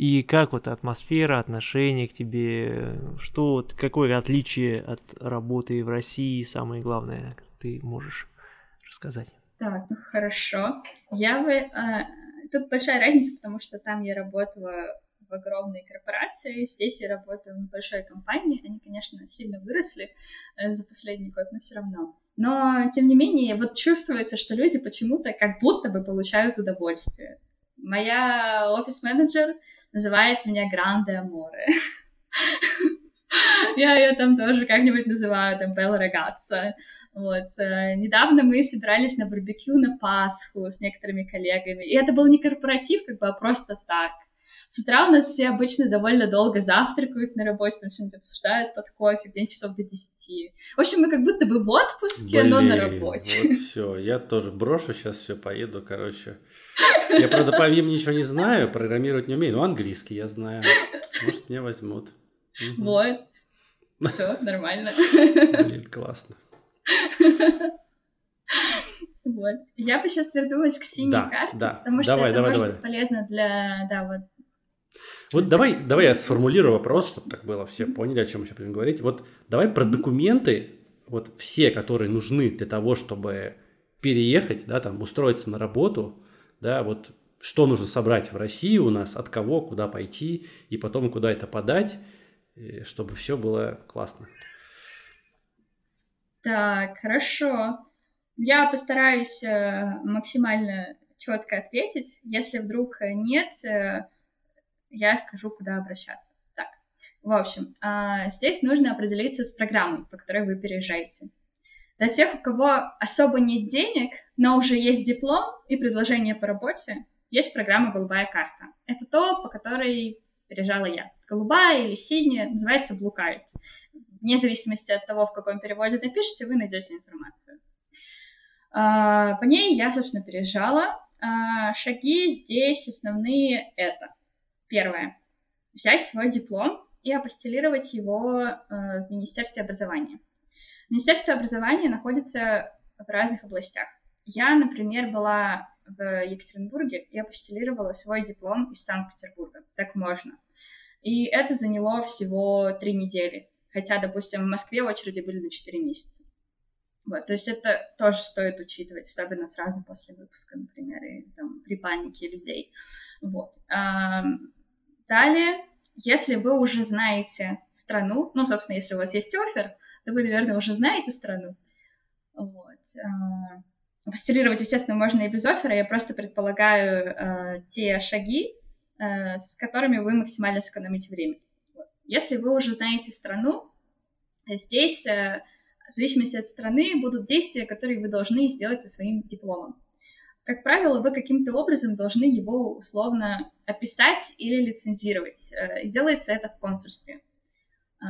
И как вот атмосфера, отношение к тебе, что вот, какое отличие от работы в России, самое главное, ты можешь рассказать? Так, ну хорошо. Я бы... А, тут большая разница, потому что там я работала в огромной корпорации, здесь я работаю в небольшой компании. Они, конечно, сильно выросли э, за последний год, но все равно. Но, тем не менее, вот чувствуется, что люди почему-то как будто бы получают удовольствие. Моя офис-менеджер называет меня Гранде Аморе. Я ее там тоже как-нибудь называю, там, Белла Рогатца. Вот. Э, недавно мы собирались на барбекю на Пасху с некоторыми коллегами, и это был не корпоратив, как бы, а просто так. С утра у нас все обычно довольно долго завтракают на работе, там что-нибудь обсуждают под кофе, где часов до 10. В общем, мы как будто бы в отпуске, Блин, но на работе. Вот все, я тоже брошу сейчас все, поеду, короче. Я, правда, по Vim ничего не знаю, программировать не умею, но английский я знаю. Может, меня возьмут. Угу. Вот. Все, нормально. Блин, классно. Вот. Я бы сейчас вернулась к синей да, карте, да. потому что давай, это давай, может давай. быть полезно для, да, вот. Вот давай, давай я сформулирую вопрос, чтобы так было, все поняли, о чем мы сейчас будем говорить. Вот давай про документы, вот все, которые нужны для того, чтобы переехать, да, там, устроиться на работу, да, вот что нужно собрать в России у нас, от кого, куда пойти, и потом куда это подать, чтобы все было классно. Так, хорошо. Я постараюсь э, максимально четко ответить. Если вдруг нет, э, я скажу, куда обращаться. Так, в общем, а, здесь нужно определиться с программой, по которой вы переезжаете. Для тех, у кого особо нет денег, но уже есть диплом и предложение по работе, есть программа «Голубая карта». Это то, по которой переезжала я. Голубая или синяя, называется Blue Card. Вне зависимости от того, в каком переводе напишите, вы найдете информацию. А, по ней я, собственно, переезжала. А, шаги здесь основные это. Первое. Взять свой диплом и апостелировать его э, в Министерстве образования. Министерство образования находится в разных областях. Я, например, была в Екатеринбурге и апостелировала свой диплом из Санкт-Петербурга. Так можно. И это заняло всего три недели. Хотя, допустим, в Москве очереди были на четыре месяца. Вот, то есть это тоже стоит учитывать, особенно сразу после выпуска, например, и там, при панике людей. Вот. Далее, если вы уже знаете страну, ну, собственно, если у вас есть офер, то вы, наверное, уже знаете страну. Вот. Постелировать, естественно, можно и без оффера. Я просто предполагаю э, те шаги, э, с которыми вы максимально сэкономите время. Вот. Если вы уже знаете страну, здесь, э, в зависимости от страны, будут действия, которые вы должны сделать со своим дипломом. Как правило, вы каким-то образом должны его условно описать или лицензировать. Э, и делается это в консульстве. Э,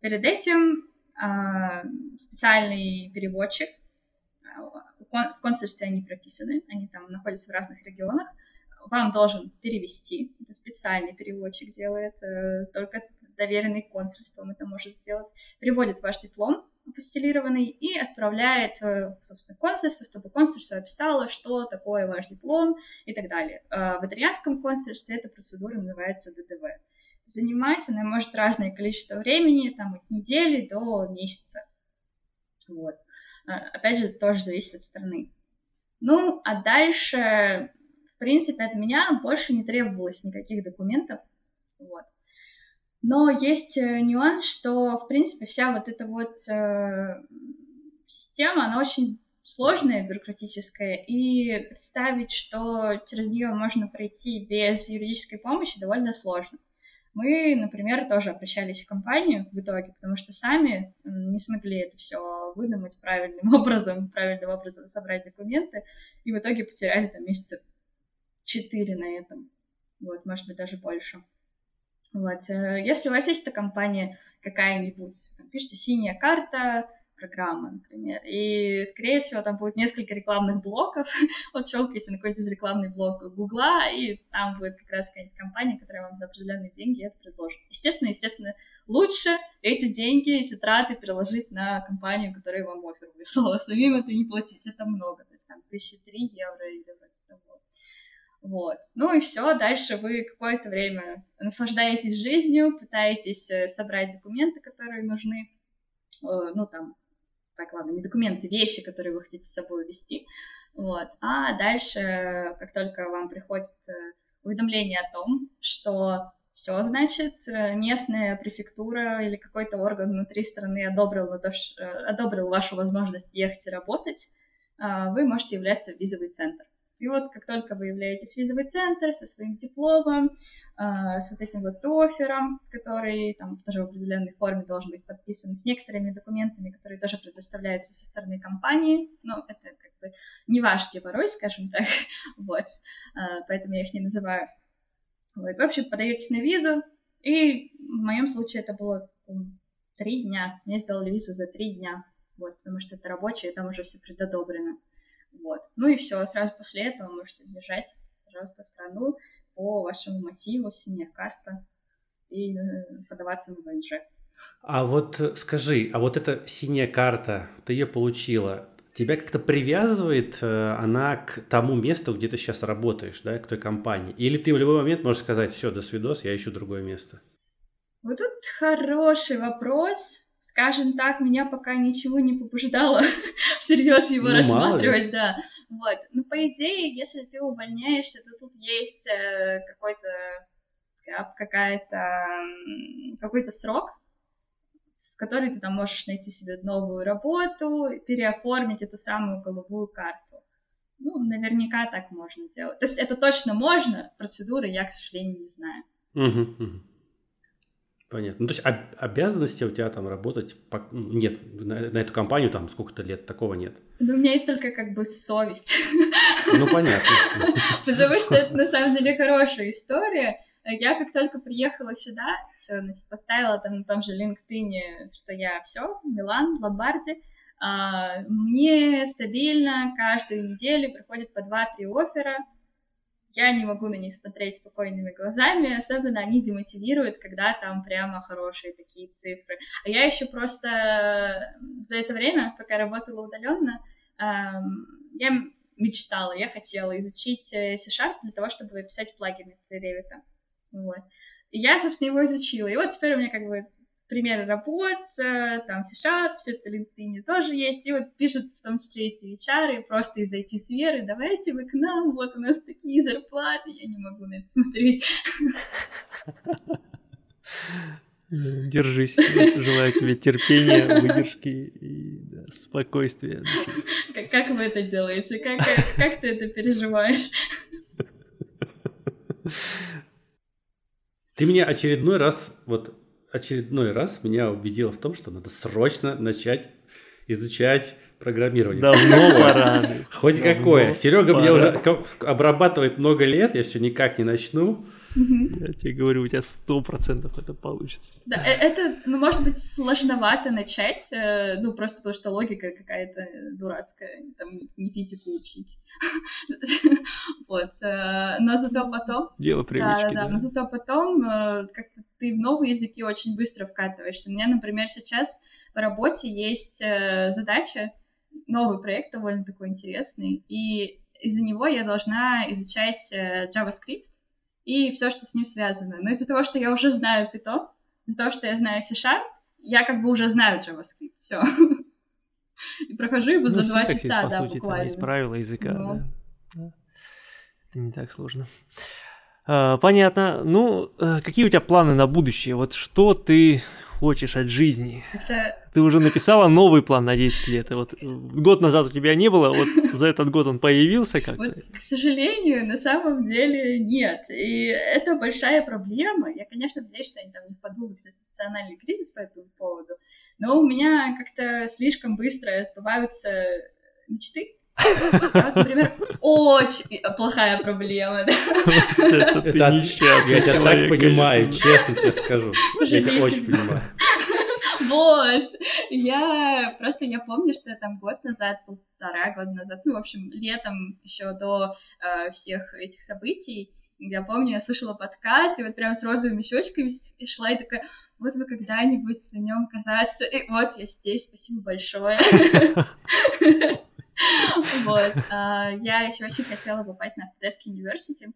перед этим э, специальный переводчик в консульстве они прописаны, они там находятся в разных регионах, вам должен перевести, это специальный переводчик делает, э, только доверенный консульством это может сделать, переводит ваш диплом апостелированный и отправляет, э, собственно, консульству, чтобы консульство описало, что такое ваш диплом и так далее. Э, в итальянском консульстве эта процедура называется ДДВ. Занимать она может разное количество времени, там от недели до месяца. Вот. А, опять же, тоже зависит от страны. Ну, а дальше, в принципе, от меня больше не требовалось никаких документов. Вот. Но есть э, нюанс, что, в принципе, вся вот эта вот э, система, она очень сложная, бюрократическая, и представить, что через нее можно пройти без юридической помощи, довольно сложно. Мы, например, тоже обращались в компанию в итоге, потому что сами не смогли это все выдумать правильным образом, правильным образом собрать документы, и в итоге потеряли там месяца четыре на этом. Вот, может быть, даже больше. Вот. Э, если у вас есть эта компания какая-нибудь, пишите «синяя карта», программы, например. И, скорее всего, там будет несколько рекламных блоков. вот щелкайте на какой-то из рекламный блок Гугла, и там будет как раз какая-нибудь компания, которая вам за определенные деньги это предложит. Естественно, естественно, лучше эти деньги, эти траты переложить на компанию, которая вам офер выслала. Самим это не платить, это много. То есть там тысячи три евро или вроде того. Вот. Ну и все, дальше вы какое-то время наслаждаетесь жизнью, пытаетесь э, собрать документы, которые нужны, э, ну там, так, ладно, не документы, вещи, которые вы хотите с собой вести. Вот. А дальше, как только вам приходит э, уведомление о том, что все, значит, местная префектура или какой-то орган внутри страны одобрил, одобрил вашу возможность ехать и работать, вы можете являться в визовый центр. И вот как только вы являетесь визовый центр со своим дипломом, а, с вот этим вот оффером, который там тоже в определенной форме должен быть подписан, с некоторыми документами, которые тоже предоставляются со стороны компании, ну, это как бы не ваш геморрой, скажем так, вот, а, поэтому я их не называю. Вот, в общем, подаетесь на визу, и в моем случае это было три дня. Мне сделали визу за три дня, вот, потому что это рабочее, там уже все предодобрено. Вот. Ну и все, сразу после этого можете бежать, пожалуйста, в страну по вашему мотиву, синяя карта, и э, подаваться на ВНЖ. А вот э, скажи, а вот эта синяя карта, ты ее получила, тебя как-то привязывает э, она к тому месту, где ты сейчас работаешь, да, к той компании? Или ты в любой момент можешь сказать, все, до свидос, я ищу другое место? Вот тут хороший вопрос скажем так, меня пока ничего не побуждало всерьез его ну, рассматривать, да. Вот. Ну, по идее, если ты увольняешься, то тут есть э, какой-то какая-то какой-то срок, в который ты там можешь найти себе новую работу, переоформить эту самую голубую карту. Ну, наверняка так можно делать. То есть это точно можно, процедуры я, к сожалению, не знаю. Угу, угу. Понятно. Ну, то есть об- обязанности у тебя там работать по... нет на, на эту компанию там сколько-то лет такого нет. Ну, у меня есть только как бы совесть. Ну понятно. Потому что это на самом деле хорошая история. Я как только приехала сюда, все, значит, поставила там на том же LinkedIn, что я все, Милан, Ломбарди, а, мне стабильно каждую неделю приходит по 2-3 оффера, я не могу на них смотреть спокойными глазами, особенно они демотивируют, когда там прямо хорошие такие цифры. А я еще просто за это время, пока работала удаленно, я мечтала, я хотела изучить э, C-Sharp для того, чтобы писать плагины для Revit. Вот. И я, собственно, его изучила. И вот теперь у меня как бы примеры работ, там C-Sharp, все это LinkedIn тоже есть, и вот пишут в том числе эти HR, просто из IT-сферы, давайте вы к нам, вот у нас такие зарплаты, я не могу на это смотреть. Держись. Желаю тебе терпения, выдержки и да, спокойствия. Как, как вы это делаете? Как, как ты это переживаешь? Ты меня очередной раз вот очередной раз меня убедило в том, что надо срочно начать изучать программирование. Давно пора. Хоть какое. Серега меня уже обрабатывает много лет, я все никак не начну. Я тебе говорю, у тебя сто процентов это получится. Да, э, это, ну, может быть, сложновато начать, э, ну, просто потому что логика какая-то дурацкая, там, не физику учить. Вот, э, но зато потом... Дело привычки. Да, да, но зато потом как-то ты в новые языки очень быстро вкатываешься. У меня, например, сейчас по работе есть задача, новый проект довольно такой интересный, и из-за него я должна изучать JavaScript, и все, что с ним связано. Но из-за того, что я уже знаю Python, из-за того, что я знаю C-Sharp, я как бы уже знаю JavaScript, все. И прохожу его за ну, два часа, по да, сути, буквально. Там есть правила языка, ну. да. Это не так сложно. А, понятно. Ну, э, какие у тебя планы на будущее? Вот что ты хочешь от жизни? Это... Ты уже написала новый план на 10 лет. И вот год назад у тебя не было, вот за этот год он появился как-то? Вот, к сожалению, на самом деле нет. И это большая проблема. Я, конечно, надеюсь, что они там не впадут в социальный кризис по этому поводу. Но у меня как-то слишком быстро сбываются мечты, например, очень плохая проблема. Это ты несчастный Я тебя так понимаю, честно тебе скажу. Я тебя очень понимаю. Вот. Я просто я помню, что там год назад, полтора года назад, ну, в общем, летом еще до э, всех этих событий, я помню, я слушала подкаст, и вот прям с розовыми щечками шла и такая, вот вы когда-нибудь на нем казаться, и вот я здесь, спасибо большое. Вот. А, я еще очень хотела попасть на Autodesk University.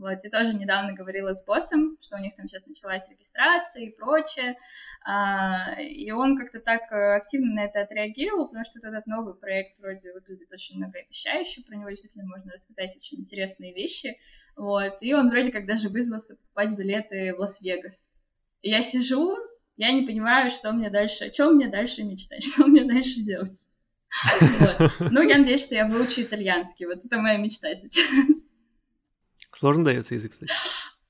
Вот, я тоже недавно говорила с боссом, что у них там сейчас началась регистрация и прочее, а, и он как-то так э, активно на это отреагировал, потому что этот новый проект вроде выглядит очень многообещающе, про него действительно можно рассказать очень интересные вещи, вот, и он вроде как даже вызвался покупать билеты в Лас-Вегас. Я сижу, я не понимаю, что мне дальше, что мне дальше мечтать, что мне дальше делать. Ну, я надеюсь, что я выучу итальянский. Вот это моя мечта сейчас. Сложно дается язык, кстати.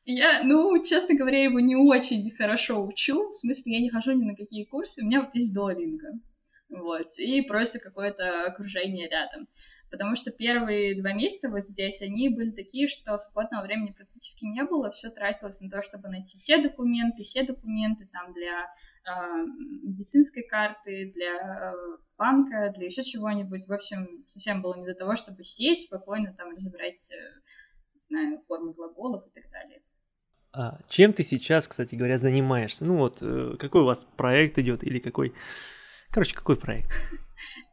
Я, ну, честно говоря, его не очень хорошо учу. В смысле, я не хожу ни на какие курсы. У меня вот есть Duolingo. Вот. И просто какое-то окружение рядом. Потому что первые два месяца вот здесь, они были такие, что свободного времени практически не было. Все тратилось на то, чтобы найти те документы, все документы там для э, медицинской карты, для э, банка, для еще чего-нибудь. В общем, совсем было не до того, чтобы сесть, спокойно там разбирать э, знаю, формы глаголов и так далее. А чем ты сейчас, кстати говоря, занимаешься? Ну вот, э, какой у вас проект идет или какой... Короче, какой проект?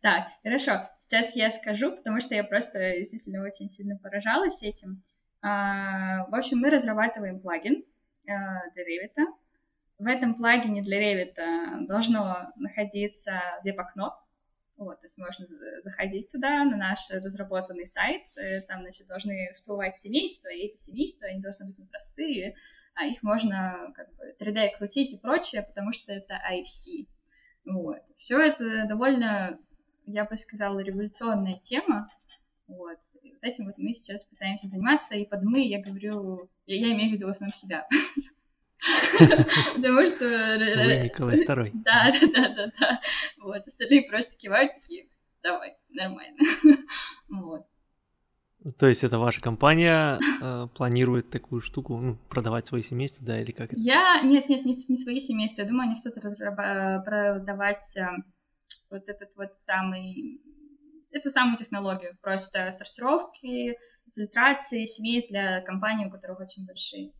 Так, хорошо. Сейчас я скажу, потому что я просто действительно очень сильно поражалась этим. А, в общем, мы разрабатываем плагин э, для Revit. В этом плагине для Revit должно находиться веб-окно, вот, то есть можно заходить туда, на наш разработанный сайт, э, там, значит, должны всплывать семейства, и эти семейства, они должны быть непростые, а их можно как бы 3D крутить и прочее, потому что это IFC. Вот. Все это довольно, я бы сказала, революционная тема. Вот. И вот этим вот мы сейчас пытаемся заниматься, и под мы я говорю, я, я имею в виду в основном себя. Потому что... Николай Второй. Да, да, да, да, да. Вот, остальные просто кивают такие, давай, нормально. Вот. То есть это ваша компания э, планирует такую штуку, ну, продавать свои семейства, да, или как? Я, нет, нет, не, не свои семейства. Я думаю, они хотят разраба- продавать э, вот этот вот самый, эту самую технологию, просто сортировки, фильтрации семей для компаний, у которых очень большие.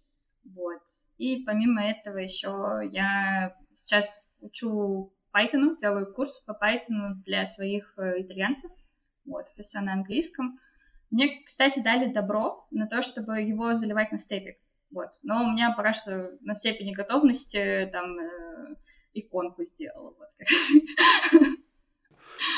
Вот. И помимо этого еще я сейчас учу Python, делаю курс по Python для своих э, итальянцев. Вот, это все на английском. Мне, кстати, дали добро на то, чтобы его заливать на степик. Вот. Но у меня пока что на степени готовности там э, иконку сделала. Вот.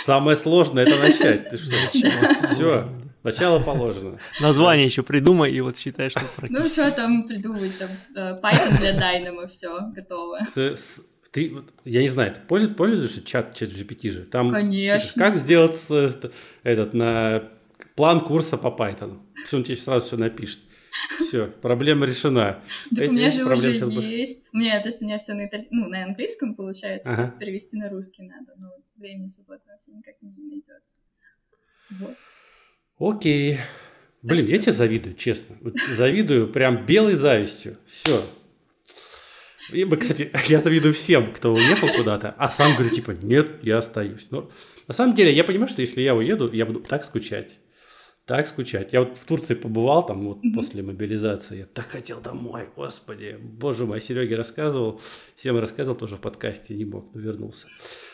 Самое сложное это начать. Ты что? Все. Начало положено. Название еще придумай, и вот считай, что Ну, что там придумать, там, э, Python для Dynamo, все, готово. Ты, я не знаю, ты пользуешься чат, чат GPT же? Там Конечно. Пишешь, как сделать этот на план курса по Python? Все, он тебе сразу все напишет. Все, проблема решена. Так Эти у меня же уже есть. Больше... У меня, то есть у меня все на, италь... ну, на английском получается, ага. просто перевести на русский надо, но вот времени свободного вообще никак не найдется. Вот. Окей. Блин, я тебе завидую, честно. Вот завидую прям белой завистью. Все. И, кстати, я завидую всем, кто уехал куда-то, а сам говорю, типа, нет, я остаюсь. Но на самом деле я понимаю, что если я уеду, я буду так скучать. Так скучать. Я вот в Турции побывал там вот mm-hmm. после мобилизации. Я так хотел домой, господи. Боже мой, Сереге рассказывал. Всем рассказывал тоже в подкасте, не мог, но вернулся.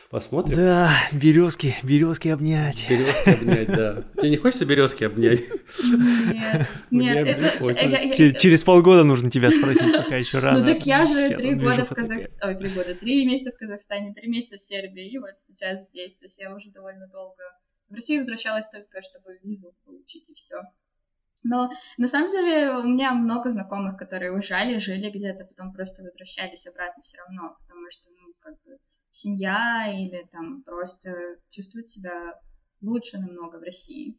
Посмотрим. Да, березки, березки обнять. Березки обнять, да. Тебе не хочется березки обнять? Нет, нет. Это, Через полгода нужно тебя спросить, пока еще рано. Ну так я же три года в Казахстане, ой, три года, три месяца в Казахстане, три месяца в Сербии, и вот сейчас здесь, то есть я уже довольно долго в Россию возвращалась только, чтобы визу получить, и все. Но на самом деле у меня много знакомых, которые уезжали, жили где-то, потом просто возвращались обратно все равно, потому что, ну, как бы семья или там просто чувствуют себя лучше намного в России.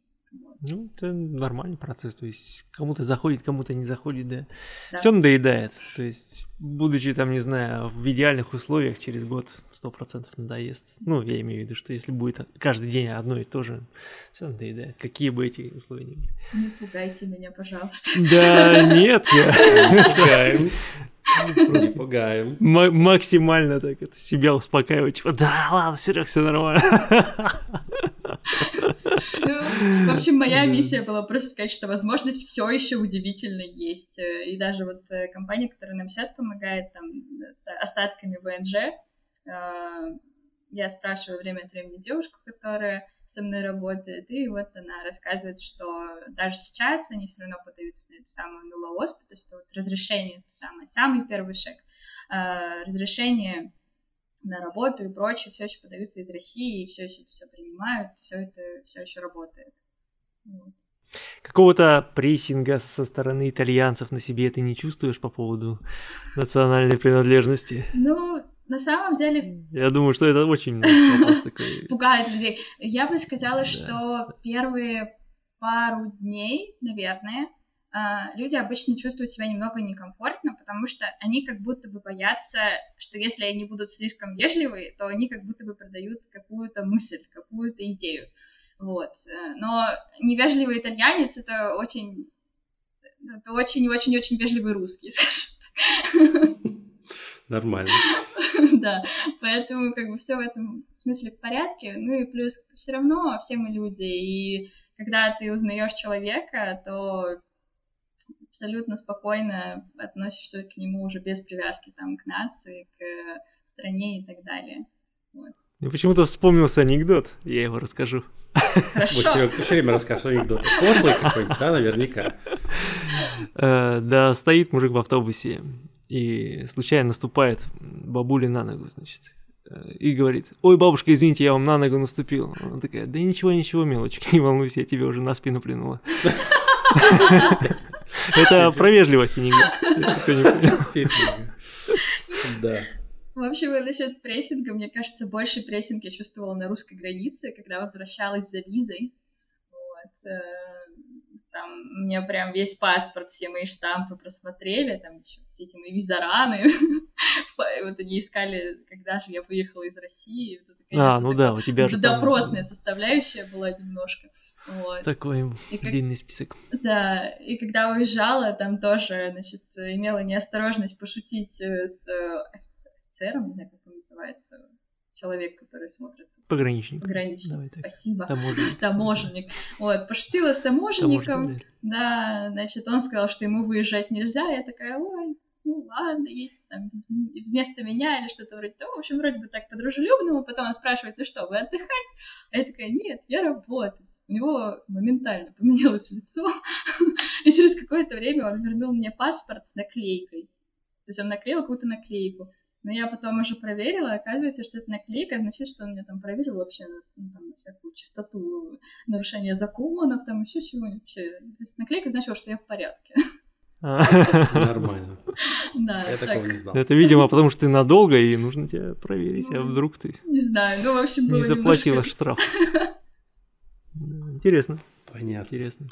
Ну, это нормальный процесс. То есть кому-то заходит, кому-то не заходит, да. да. Все надоедает. То есть, будучи там, не знаю, в идеальных условиях, через год сто процентов надоест. Ну, я имею в виду, что если будет каждый день одно и то же, все надоедает. Какие бы эти условия ни были. Не пугайте меня, пожалуйста. Да, нет, я... Не пугаем. Максимально так это себя успокаивать. Типа, да, ладно, Серег, все нормально. Ну, в общем, моя миссия была просто сказать, что возможность все еще удивительно есть. И даже вот э, компания, которая нам сейчас помогает там с остатками ВНЖ, э, я спрашиваю время от времени девушку, которая со мной работает, и вот она рассказывает, что даже сейчас они все равно подаются на эту самую нулоосту, то есть это вот разрешение, это самый, самый первый шаг, э, разрешение на работу и прочее, все еще подаются из России, и все еще все принимают, все это все еще работает. Вот. Какого-то прессинга со стороны итальянцев на себе ты не чувствуешь по поводу национальной принадлежности? Ну, на самом деле... Я думаю, что это очень такой... Пугает людей. Я бы сказала, что первые пару дней, наверное, люди обычно чувствуют себя немного некомфортно, потому что они как будто бы боятся, что если они будут слишком вежливы, то они как будто бы продают какую-то мысль, какую-то идею. Вот. Но невежливый итальянец — это очень... Это очень-очень-очень вежливый русский, скажем так. Нормально. Да, поэтому как бы все в этом смысле в порядке. Ну и плюс все равно все мы люди, и когда ты узнаешь человека, то абсолютно спокойно относишься к нему уже без привязки там к нации, к стране и так далее. Вот. Мне почему-то вспомнился анекдот, я его расскажу. Хорошо. ты все время расскажешь анекдоты. Пошлый какой-нибудь, да, наверняка. Э, да, стоит мужик в автобусе и случайно наступает бабуле на ногу, значит, э, и говорит, ой, бабушка, извините, я вам на ногу наступил. Она такая, да ничего, ничего, мелочек, не волнуйся, я тебе уже на спину плюнула. Это про вежливость анекдот. Да. В общем, насчет прессинга, мне кажется, больше прессинг я чувствовала на русской границе, когда возвращалась за визой. Вот. Э, там мне прям весь паспорт, все мои штампы просмотрели, там еще все эти мои визараны. вот они искали, когда же я выехала из России. Вот это, конечно, а, ну да, у тебя же Допросная там... составляющая была немножко. Вот. Такой и длинный как... список. Да, и когда уезжала, там тоже, значит, имела неосторожность пошутить э, с офицером, не знаю, как он называется, человек, который смотрит... Пограничник. Пограничник, Давай так. спасибо. Таможенник. Таможенник. Вот, пошутила с таможенником. Да, значит, он сказал, что ему выезжать нельзя. Я такая, ой, ну ладно, едь там вместо меня или что-то вроде того. В общем, вроде бы так по-дружелюбному. Потом он спрашивает, ну что, вы отдыхать? А я такая, нет, я работать. У него моментально поменялось лицо. И через какое-то время он вернул мне паспорт с наклейкой. То есть он наклеил какую-то наклейку. Но я потом уже проверила, оказывается, что это наклейка, значит, что он мне там проверил вообще ну, там, всякую чистоту нарушения законов, там еще чего вообще. То есть наклейка значила, что я в порядке. Нормально. Да, я такого не знал. Это, видимо, потому что ты надолго, и нужно тебя проверить, а ну, вдруг ты... Не знаю, ну, в общем, было Не заплатила штраф. Интересно. Понятно. Интересно.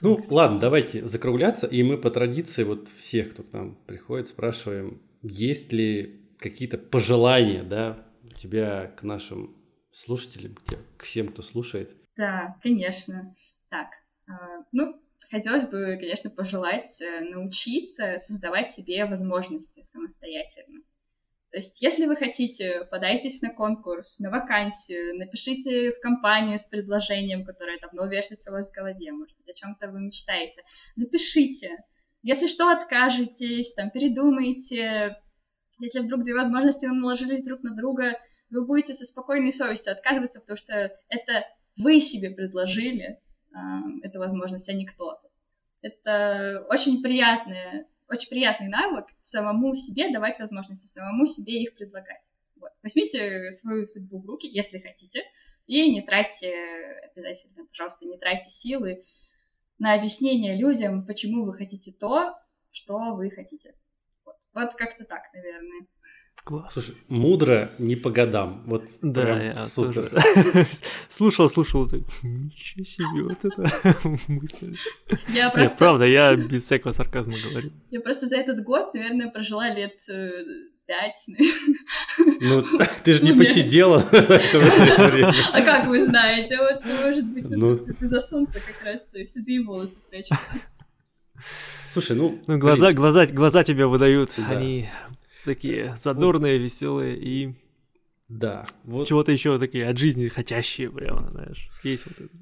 Ну, ладно, давайте закругляться, и мы по традиции вот всех, кто к нам приходит, спрашиваем, есть ли какие-то пожелания, да, у тебя к нашим слушателям, к всем, кто слушает? Да, конечно. Так, э, ну, хотелось бы, конечно, пожелать э, научиться создавать себе возможности самостоятельно. То есть, если вы хотите, подайтесь на конкурс, на вакансию, напишите в компанию с предложением, которое давно вертится у вас в голове, может быть, о чем-то вы мечтаете. Напишите. Если что, откажетесь, там, передумайте, если вдруг две возможности наложились друг на друга, вы будете со спокойной совестью отказываться, потому что это вы себе предложили э, эту возможность, а не кто-то. Это очень приятное, очень приятный навык самому себе давать возможности, самому себе их предлагать. Вот. Возьмите свою судьбу в руки, если хотите, и не тратьте обязательно, пожалуйста, не тратьте силы на объяснение людям, почему вы хотите то, что вы хотите. Вот как-то так, наверное. Класс. Слушай, мудро не по годам. Вот да, я супер. Тоже. слушал, слушал, так, ничего себе, вот это мысль. Я просто... Нет, правда, я без всякого сарказма говорю. Я просто за этот год, наверное, прожила лет э, пять. Ну, ты же не посидела. А как вы знаете? Вот, может быть, ну... из-за солнца как раз седые волосы прячутся. Слушай, ну... ну глаза, глаза, глаза тебя выдают. Да. Они такие задорные, веселые и... Да. Вот... Чего-то еще такие от жизни хотящие прямо, знаешь. Есть вот эта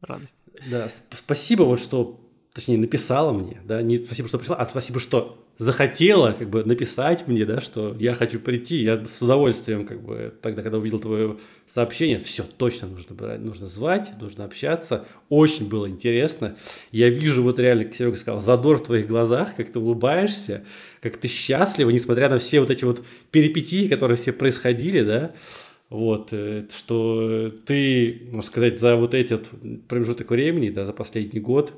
радость. Да, спасибо вот, что... Точнее, написала мне, да, не спасибо, что пришла, а спасибо, что захотела как бы написать мне, да, что я хочу прийти, я с удовольствием как бы тогда, когда увидел твое сообщение, все, точно нужно брать, нужно звать, нужно общаться, очень было интересно. Я вижу вот реально, как Серега сказал, задор в твоих глазах, как ты улыбаешься, как ты счастлива, несмотря на все вот эти вот перипетии, которые все происходили, да, вот, э, что ты, можно сказать, за вот этот промежуток времени, да, за последний год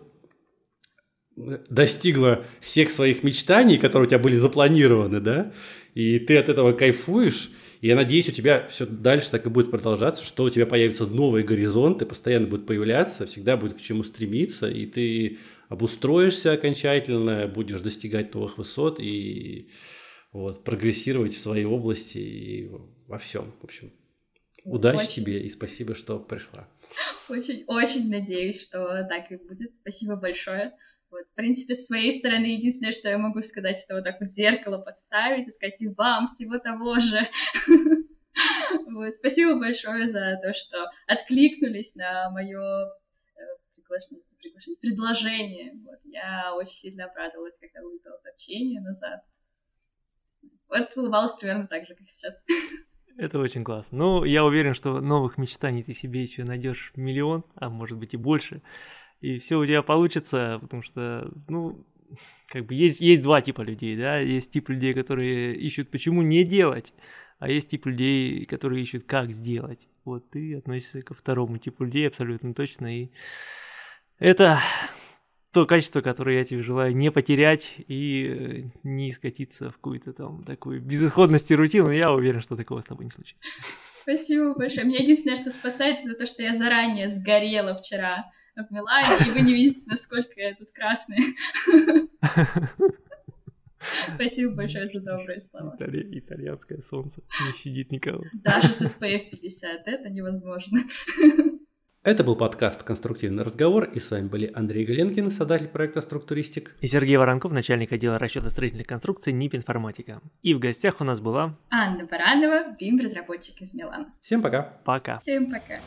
достигла всех своих мечтаний, которые у тебя были запланированы, да, и ты от этого кайфуешь, и я надеюсь, у тебя все дальше так и будет продолжаться, что у тебя появятся новые горизонты, постоянно будут появляться, всегда будет к чему стремиться, и ты обустроишься окончательно, будешь достигать новых высот и вот, прогрессировать в своей области и во всем. В общем, удачи очень. тебе и спасибо, что пришла. Очень, очень надеюсь, что так и будет. Спасибо большое. Вот, в принципе, с своей стороны, единственное, что я могу сказать, это вот так вот зеркало подставить и сказать, и вам всего того же. Вот, спасибо большое за то, что откликнулись на мое э, приглашение, предложение. Вот, я очень сильно обрадовалась, когда увидела сообщение назад. Вот улыбалась примерно так же, как сейчас. Это очень классно. Ну, я уверен, что новых мечтаний ты себе еще найдешь миллион, а может быть и больше и все у тебя получится, потому что, ну, как бы есть, есть два типа людей, да, есть тип людей, которые ищут, почему не делать, а есть тип людей, которые ищут, как сделать. Вот ты относишься ко второму типу людей абсолютно точно, и это то качество, которое я тебе желаю не потерять и не скатиться в какую-то там такую безысходность и рутину. Я уверен, что такого с тобой не случится. Спасибо большое. Меня единственное, что спасает, это то, что я заранее сгорела вчера в Милане, и вы не видите, насколько я тут красный. Спасибо большое за добрые слова. Итали... Итальянское солнце не щадит никого. Даже с SPF 50, это невозможно. Это был подкаст «Конструктивный разговор», и с вами были Андрей Галенкин, создатель проекта «Структуристик». И Сергей Воронков, начальник отдела расчета строительных конструкций НИП «Информатика». И в гостях у нас была... Анна Баранова, BIM-разработчик из Милана. Всем пока. Пока. Всем пока.